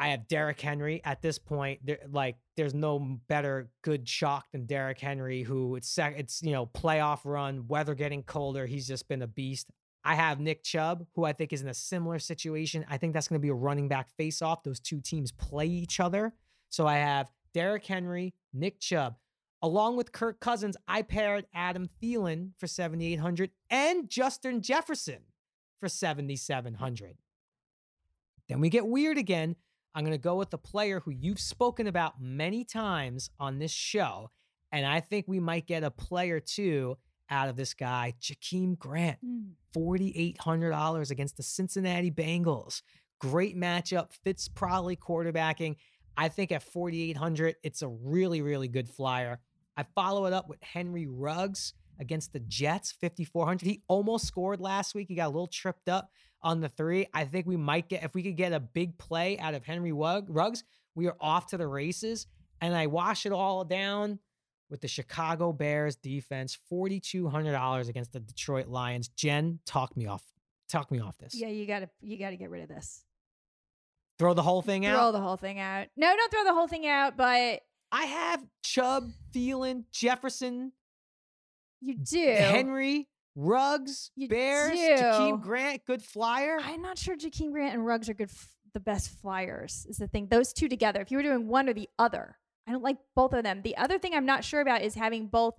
I have Derrick Henry. At this point, there like there's no better good shock than Derrick Henry, who it's sec- it's you know playoff run, weather getting colder. He's just been a beast. I have Nick Chubb, who I think is in a similar situation. I think that's going to be a running back face off. Those two teams play each other. So I have Derrick Henry, Nick Chubb. Along with Kirk Cousins, I paired Adam Thielen for 7,800 and Justin Jefferson for 7,700. Then we get weird again. I'm going to go with a player who you've spoken about many times on this show. And I think we might get a player too out of this guy, Jakeem Grant. Mm. $4,800 against the Cincinnati Bengals. Great matchup. Fitz probably quarterbacking. I think at 4,800, it's a really, really good flyer. I follow it up with Henry Ruggs against the Jets, 5,400. He almost scored last week. He got a little tripped up on the three. I think we might get, if we could get a big play out of Henry Ruggs, we are off to the races. And I wash it all down with the Chicago Bears defense, $4,200 against the Detroit Lions. Jen, talk me off. Talk me off this. Yeah, you gotta you gotta get rid of this. Throw the whole thing out. Throw the whole thing out. No, don't throw the whole thing out, but I have Chubb, Thielen, Jefferson, you do. Henry, Ruggs, You Bears, do. Jakeem Grant, good flyer. I'm not sure Jakeem Grant and Ruggs are good, f- the best flyers. Is the thing. Those two together. If you were doing one or the other, I don't like both of them. The other thing I'm not sure about is having both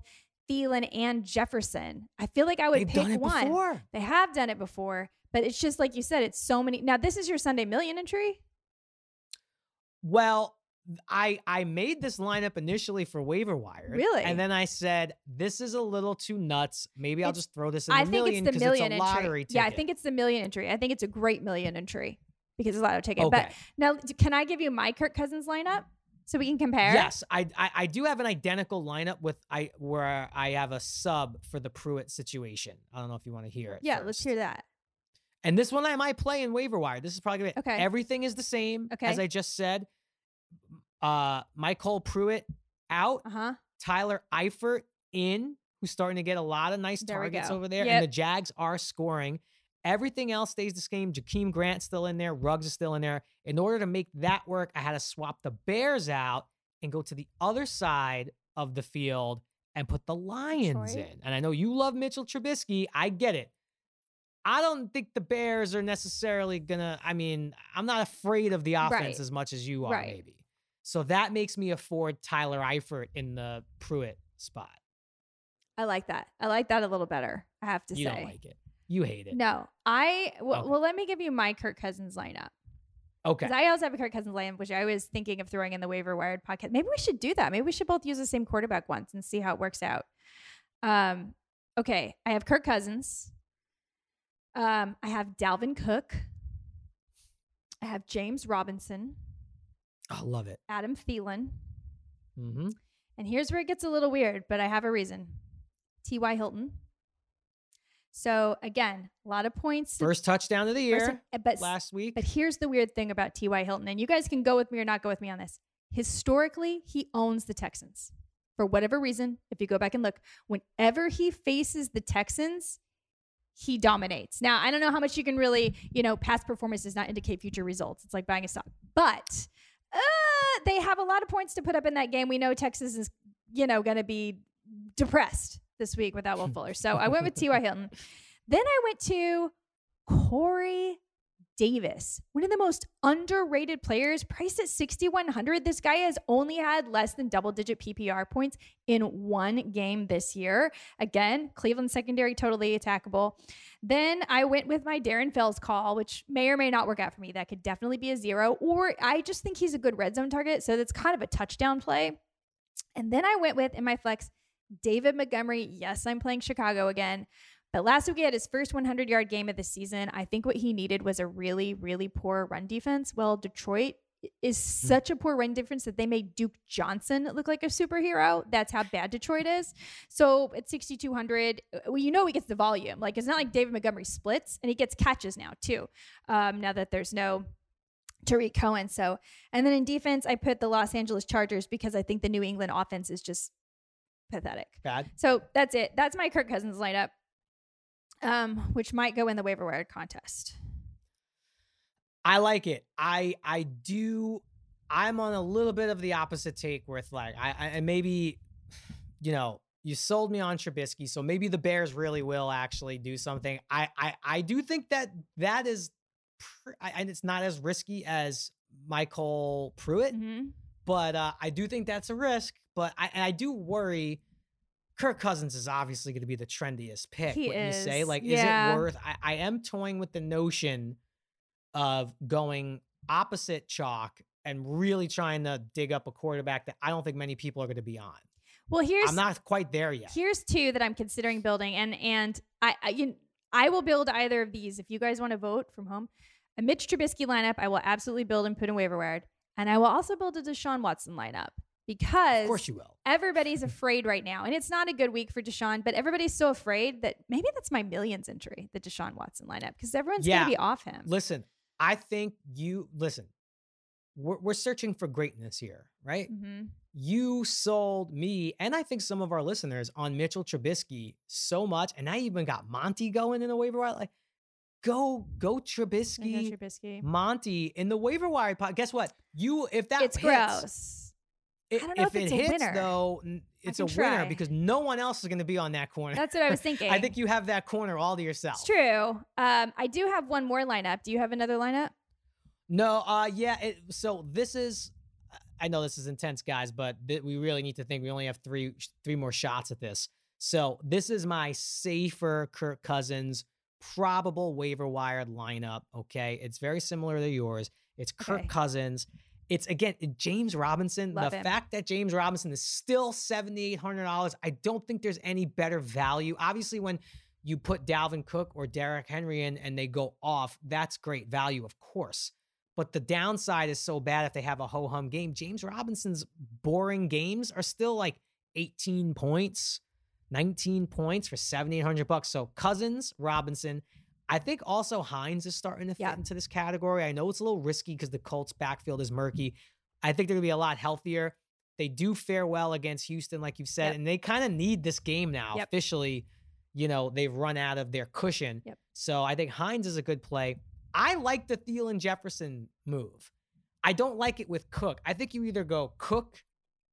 Thielen and Jefferson. I feel like I would They've pick one. before. They have done it before, but it's just like you said. It's so many. Now this is your Sunday Million entry. Well, I I made this lineup initially for waiver wire. Really? And then I said, this is a little too nuts. Maybe I'll just throw this in I the million it's the because million it's a lottery entry. ticket. Yeah, I think it's the million entry. I think it's a great million entry because it's a lotto ticket. okay. But now, can I give you my Kirk Cousins lineup? so we can compare? Yes, I, I I do have an identical lineup with I where I have a sub for the Pruitt situation. I don't know if you want to hear it. Yeah, let let's hear that. And this one I might play in waiver wire. This is probably gonna be Okay. Everything is the same Okay. as I just said. Uh, Michael Pruitt out. Uh huh. Tyler Eifert in, who's starting to get a lot of nice There targets over there, Yep. and the Jags are scoring. Everything else stays the same. Jakeem Grant's still in there. Ruggs is still in there. In order to make that work, I had to swap the Bears out and go to the other side of the field and put the Lions Detroit. in. And I know you love Mitchell Trubisky. I get it. I don't think the Bears are necessarily gonna. I mean, I'm not afraid of the offense Right. as much as you are, Right. maybe. So that makes me afford Tyler Eifert in the Pruitt spot. I like that. I like that a little better. I have to You say. You don't like it. You hate it. No, I well, Okay. well. Let me give you my Kirk Cousins lineup Okay. because I also have a Kirk Cousins lineup, which I was thinking of throwing in the waiver wired podcast. Maybe we should do that. Maybe we should both use the same quarterback once and see how it works out. Um, okay, I have Kirk Cousins. Um, I have Dalvin Cook. I have James Robinson, I love it. Adam Thielen, hmm and here's where it gets a little weird, but I have a reason. T.Y. Hilton. So again, a lot of points. First touchdown of the first- year but last week. But here's the weird thing about T.Y. Hilton, and you guys can go with me or not go with me on this. Historically, he owns the Texans. For whatever reason, if you go back and look, whenever he faces the Texans, he dominates. Now, I don't know how much you can really, you know, past performance does not indicate future results. It's like buying a stock. But uh, they have a lot of points to put up in that game. We know Texas is, you know, going to be depressed this week without Will (laughs) Fuller. So I went with T.Y. Hilton. Then I went to Corey Davis, one of the most underrated players, priced at 6,100. This guy has only had less than double digit PPR points in one game this year. Again, Cleveland secondary totally attackable. Then I went with my Darren Fells call, which may or may not work out for me. That could definitely be a zero, or I just think he's a good red zone target. So that's kind of a touchdown play. And then I went with in my flex David Montgomery. Yes, I'm playing Chicago again. But last week he had his first 100 yard game of the season. I think what he needed was a really, really poor run defense. Well, Detroit is such a poor run defense that they made Duke Johnson look like a superhero. That's how bad Detroit is. So at 6,200, well, you know he gets the volume. Like it's not like David Montgomery splits, and he gets catches now too. Um, now that there's no Tarik Cohen. So, and then in defense, I put the Los Angeles Chargers because I think the New England offense is just pathetic. Bad. So that's it. That's my Kirk Cousins lineup, um, which might go in the waiver wire contest. I like it. I I do. I'm on a little bit of the opposite take with like I, I and maybe, (sighs) you know, you sold me on Trubisky, so maybe the Bears really will actually do something. I I I do think that that is, pr- I, and it's not as risky as Michael Pruitt, Mm-hmm. but uh, I do think that's a risk. But I and I do worry. Kirk Cousins is obviously going to be the trendiest pick. He what you say, is, like, yeah. is it worth? I, I am toying with the notion of going opposite chalk and really trying to dig up a quarterback that I don't think many people are going to be on. Well, here's I'm not quite there yet. here's two that I'm considering building, and and I I, you, I will build either of these if you guys want to vote from home. A Mitch Trubisky lineup, I will absolutely build and put in waiver wire, and I will also build a Deshaun Watson lineup because Of course you will. everybody's (laughs) afraid right now, and it's not a good week for Deshaun, but everybody's so afraid that maybe that's my millions entry, the Deshaun Watson lineup, because everyone's Yeah. gonna be off him. Listen, I think you listen. We're, we're searching for greatness here, right? hmm you sold me and I think some of our listeners on Mitchell Trubisky so much, and I even got Monty going in the waiver wire. Like, go go Trubisky, Trubisky. Monty in the waiver wire pot. Guess what? You if that It's hits, gross. I don't know if it it's a hits winner. though, it's a can winner because no one else is going to be on that corner. That's what I was (laughs) thinking. I think you have that corner all to yourself. it's true. Um, I do have one more lineup. Do you have another lineup? No, uh, yeah. It, so this is, I know this is intense, guys, but th- we really need to think. We only have three, three more shots at this. So this is my safer Kirk Cousins probable waiver wired lineup. Okay, it's very similar to yours. It's Kirk Okay. Cousins. It's again James Robinson. Love the him. fact that James Robinson is still seventy eight hundred dollars, I don't think there's any better value. Obviously, when you put Dalvin Cook or Derrick Henry in and they go off, that's great value, of course. But the downside is so bad if they have a ho hum game. James Robinson's boring games are still like 18 points, 19 points for 7,800 bucks. So Cousins, Robinson. I think also Hines is starting to fit Yeah. into this category. I know it's a little risky because the Colts backfield is murky. I think they're going to be a lot healthier. They do fare well against Houston, like you've said, Yep. and they kind of need this game now. Yep. Officially, you know, they've run out of their cushion. Yep. So I think Hines is a good play. I like the Thielen Jefferson move. I don't like it with Cook. I think you either go Cook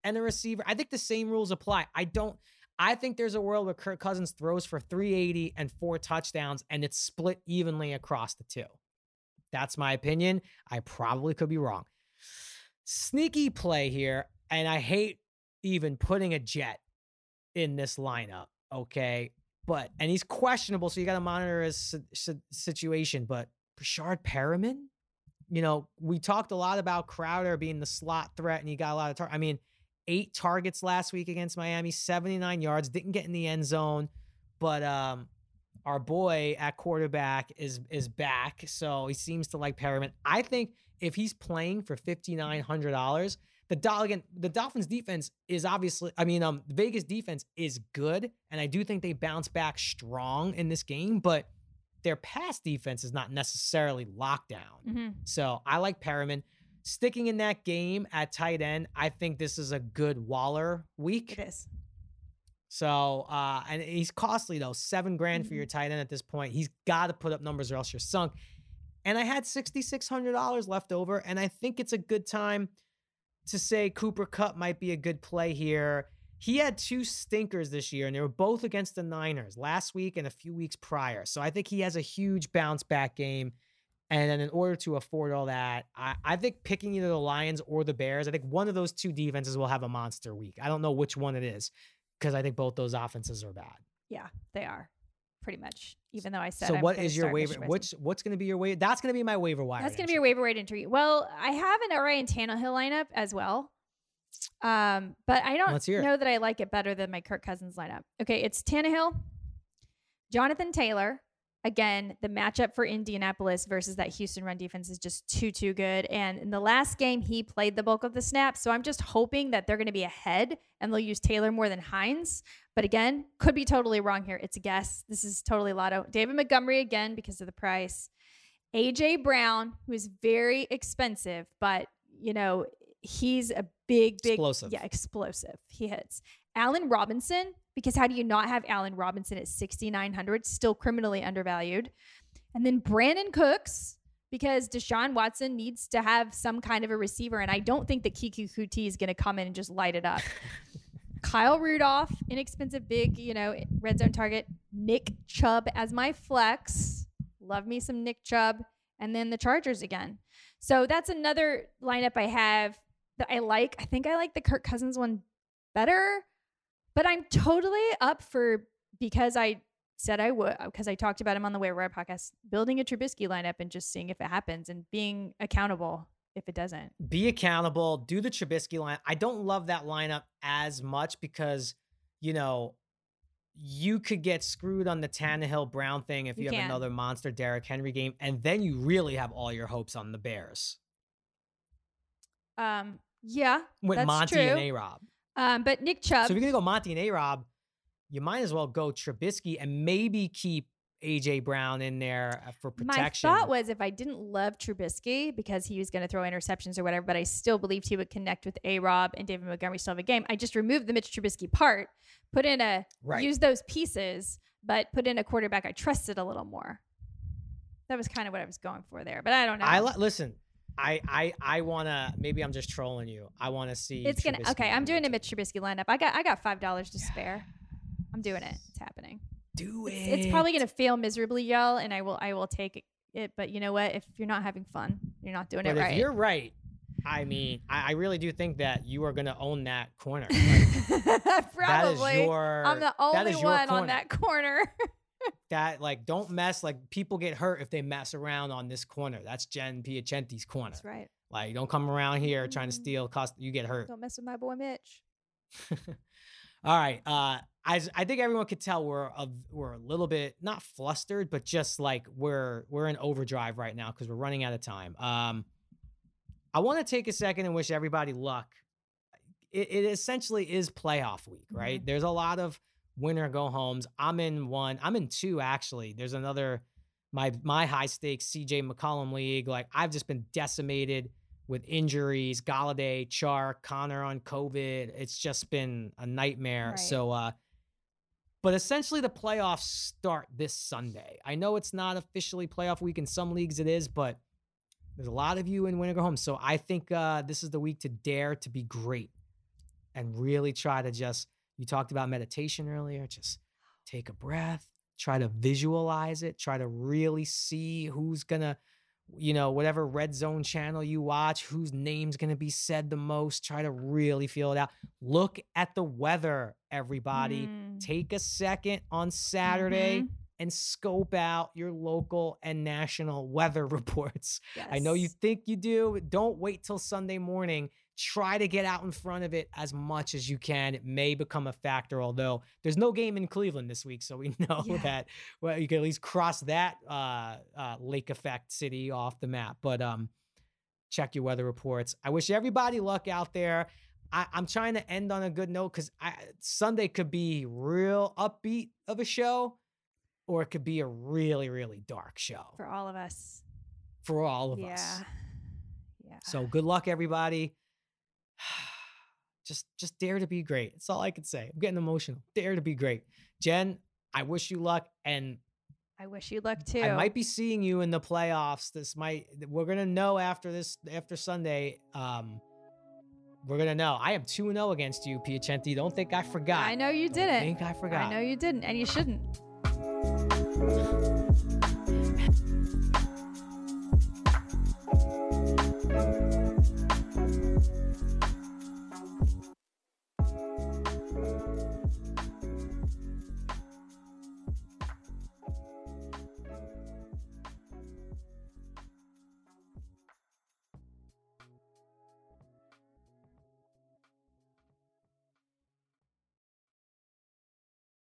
and a receiver. I think the same rules apply. I don't. I think there's a world where Kirk Cousins throws for 380 and four touchdowns, and it's split evenly across the two. That's my opinion. I probably could be wrong. Sneaky play here, and I hate even putting a jet in this lineup. Okay, but and he's questionable, so you got to monitor his si- si- situation. But Breshad Perriman, you know, we talked a lot about Crowder being the slot threat, and he got a lot of. Tar- I mean, eight targets last week against Miami, 79 yards, didn't get in the end zone, but um, our boy at quarterback is is back, so he seems to like Perriman. I think if he's playing for fifty nine hundred dollars, the Dol- again, the Dolphins defense is obviously, I mean, um, Vegas defense is good, and I do think they bounce back strong in this game, but their pass defense is not necessarily locked down. Mhm. So I like Perriman. Sticking in that game at tight end, I think this is a good Waller week. It is. So, uh, and he's costly though, seven grand for your Mm-hmm. tight end at this point. He's got to put up numbers or else you're sunk. And I had sixty six hundred dollars left over, and I think it's a good time to say Cooper Kupp might be a good play here. He had two stinkers this year, and they were both against the Niners last week and a few weeks prior. So I think he has a huge bounce back game. And then in order to afford all that, I, I think picking either the Lions or the Bears, I think one of those two defenses will have a monster week. I don't know which one it is because I think both those offenses are bad. Yeah, they are pretty much. Even though I said So I'm what your waiver? Which what's going to be your waiver? That's going to be my waiver wire. That's going to be entry. waiver rate entry. Well, I have an Ryan Tannehill lineup as well. Um, but I don't Let's hear it. know that I like it better than my Kirk Cousins lineup. Okay, it's Tannehill, Jonathan Taylor. Again, the matchup for Indianapolis versus that Houston run defense is just too, too good. And in the last game, he played the bulk of the snaps. So I'm just hoping that they're going to be ahead and they'll use Taylor more than Hines. But again, could be totally wrong here. It's a guess. This is totally lotto. David Montgomery again because of the price. AJ Brown, who is very expensive, but you know, he's a big, big Explosive. Yeah, explosive. He hits. Allen Robinson, because how do you not have Allen Robinson at 6,900? Still criminally undervalued. And then Brandin Cooks, because Deshaun Watson needs to have some kind of a receiver. And I don't think that Keke Coutee is going to come in and just light it up. (laughs) Kyle Rudolph, inexpensive, big, you know, red zone target. Nick Chubb as my flex. Love me some Nick Chubb. And then the Chargers again. So that's another lineup I have that I like. I think I like the Kirk Cousins one better, but I'm totally up for because I said I would because I talked about him on the Waiver Wire podcast, building a Trubisky lineup and just seeing if it happens and being accountable if it doesn't. Be accountable. Do the Trubisky line. I don't love that lineup as much because you know you could get screwed on the Tannehill Brown thing if you, You have another monster Derrick Henry game, and then you really have all your hopes on the Bears Um, yeah, with That's Monty true. and A Rob. Um, but Nick Chubb. So if you're gonna go Monty and A Rob, you might as well go Trubisky and maybe keep AJ Brown in there uh, for protection. My thought was if I didn't love Trubisky because he was going to throw interceptions or whatever, but I still believed he would connect with A Rob and David Montgomery still have a game. I just removed the Mitch Trubisky part, put in a Right. use those pieces, but put in a quarterback I trusted a little more. That was kind of what I was going for there, but I don't know. I li- listen. I I I wanna. Maybe I'm just trolling you. I want to see. it's gonna Trubisky okay. I'm doing a Mitch Trubisky lineup. I got I got five dollars to spare. I'm doing it. It's happening. Do it. It's, it's probably gonna fail miserably, y'all, and I will I will take it. But you know what? If you're not having fun, you're not doing But it if right. you're right, I mean, I, I really do think that you are gonna own that corner. (laughs) Like, Probably. is your. I'm the only one corner. on that corner. (laughs) That like, don't mess. Like, people get hurt if they mess around on this corner. That's Jen Piacenti's corner. That's right. Like, don't come around here trying to Mm. steal. Cost you get hurt. Don't mess with my boy Mitch. (laughs) All right. Uh, I I think everyone could tell we're a, we're a little bit not flustered, but just like we're we're in overdrive right now because we're running out of time. Um, I want to take a second and wish everybody luck. It, it essentially is playoff week, right? Mhm. There's a lot of winner go homes. I'm in one. I'm in two actually. There's another my my high stakes CJ McCollum league. Like I've just been decimated with injuries. Golladay, Char, Conner on COVID. It's just been a nightmare. Right. So uh but essentially the playoffs start this Sunday. I know it's not officially playoff week in some leagues it is, but there's a lot of you in winner go home. So I think uh this is the week to dare to be great and really try to just you talked about meditation earlier, just take a breath, try to visualize it, try to really see who's gonna, you know, whatever red zone channel you watch, whose name's gonna be said the most. Try to really feel it out. Look at the weather, everybody. Mm. Take a second on Saturday Mhm. and scope out your local and national (laughs) weather reports. I know you think you do. Don't wait till Sunday morning. Try to get out in front of it as much as you can. It may become a factor, although there's no game in Cleveland this week, so we (laughs) know Yeah. that well, you can at least cross that uh, uh, lake effect city off the map. But um, check your weather reports. I wish everybody luck out there. I, I'm trying to end on a good note because Sunday could be real upbeat of a show, or it could be a really, really dark show for all of us. for all of yeah. us. Yeah. So good luck, everybody. (sighs) Just just dare to be great. That's all I can say. I'm getting emotional. Dare to be great. Jen, I wish you luck. And I wish you luck too. I might be seeing you in the playoffs. This might we're gonna know after this after Sunday. Um we're gonna know. I am 2-0 against you, Piacenti. Don't think I forgot. I know you Don't didn't. think I forgot. I know you didn't, and you shouldn't.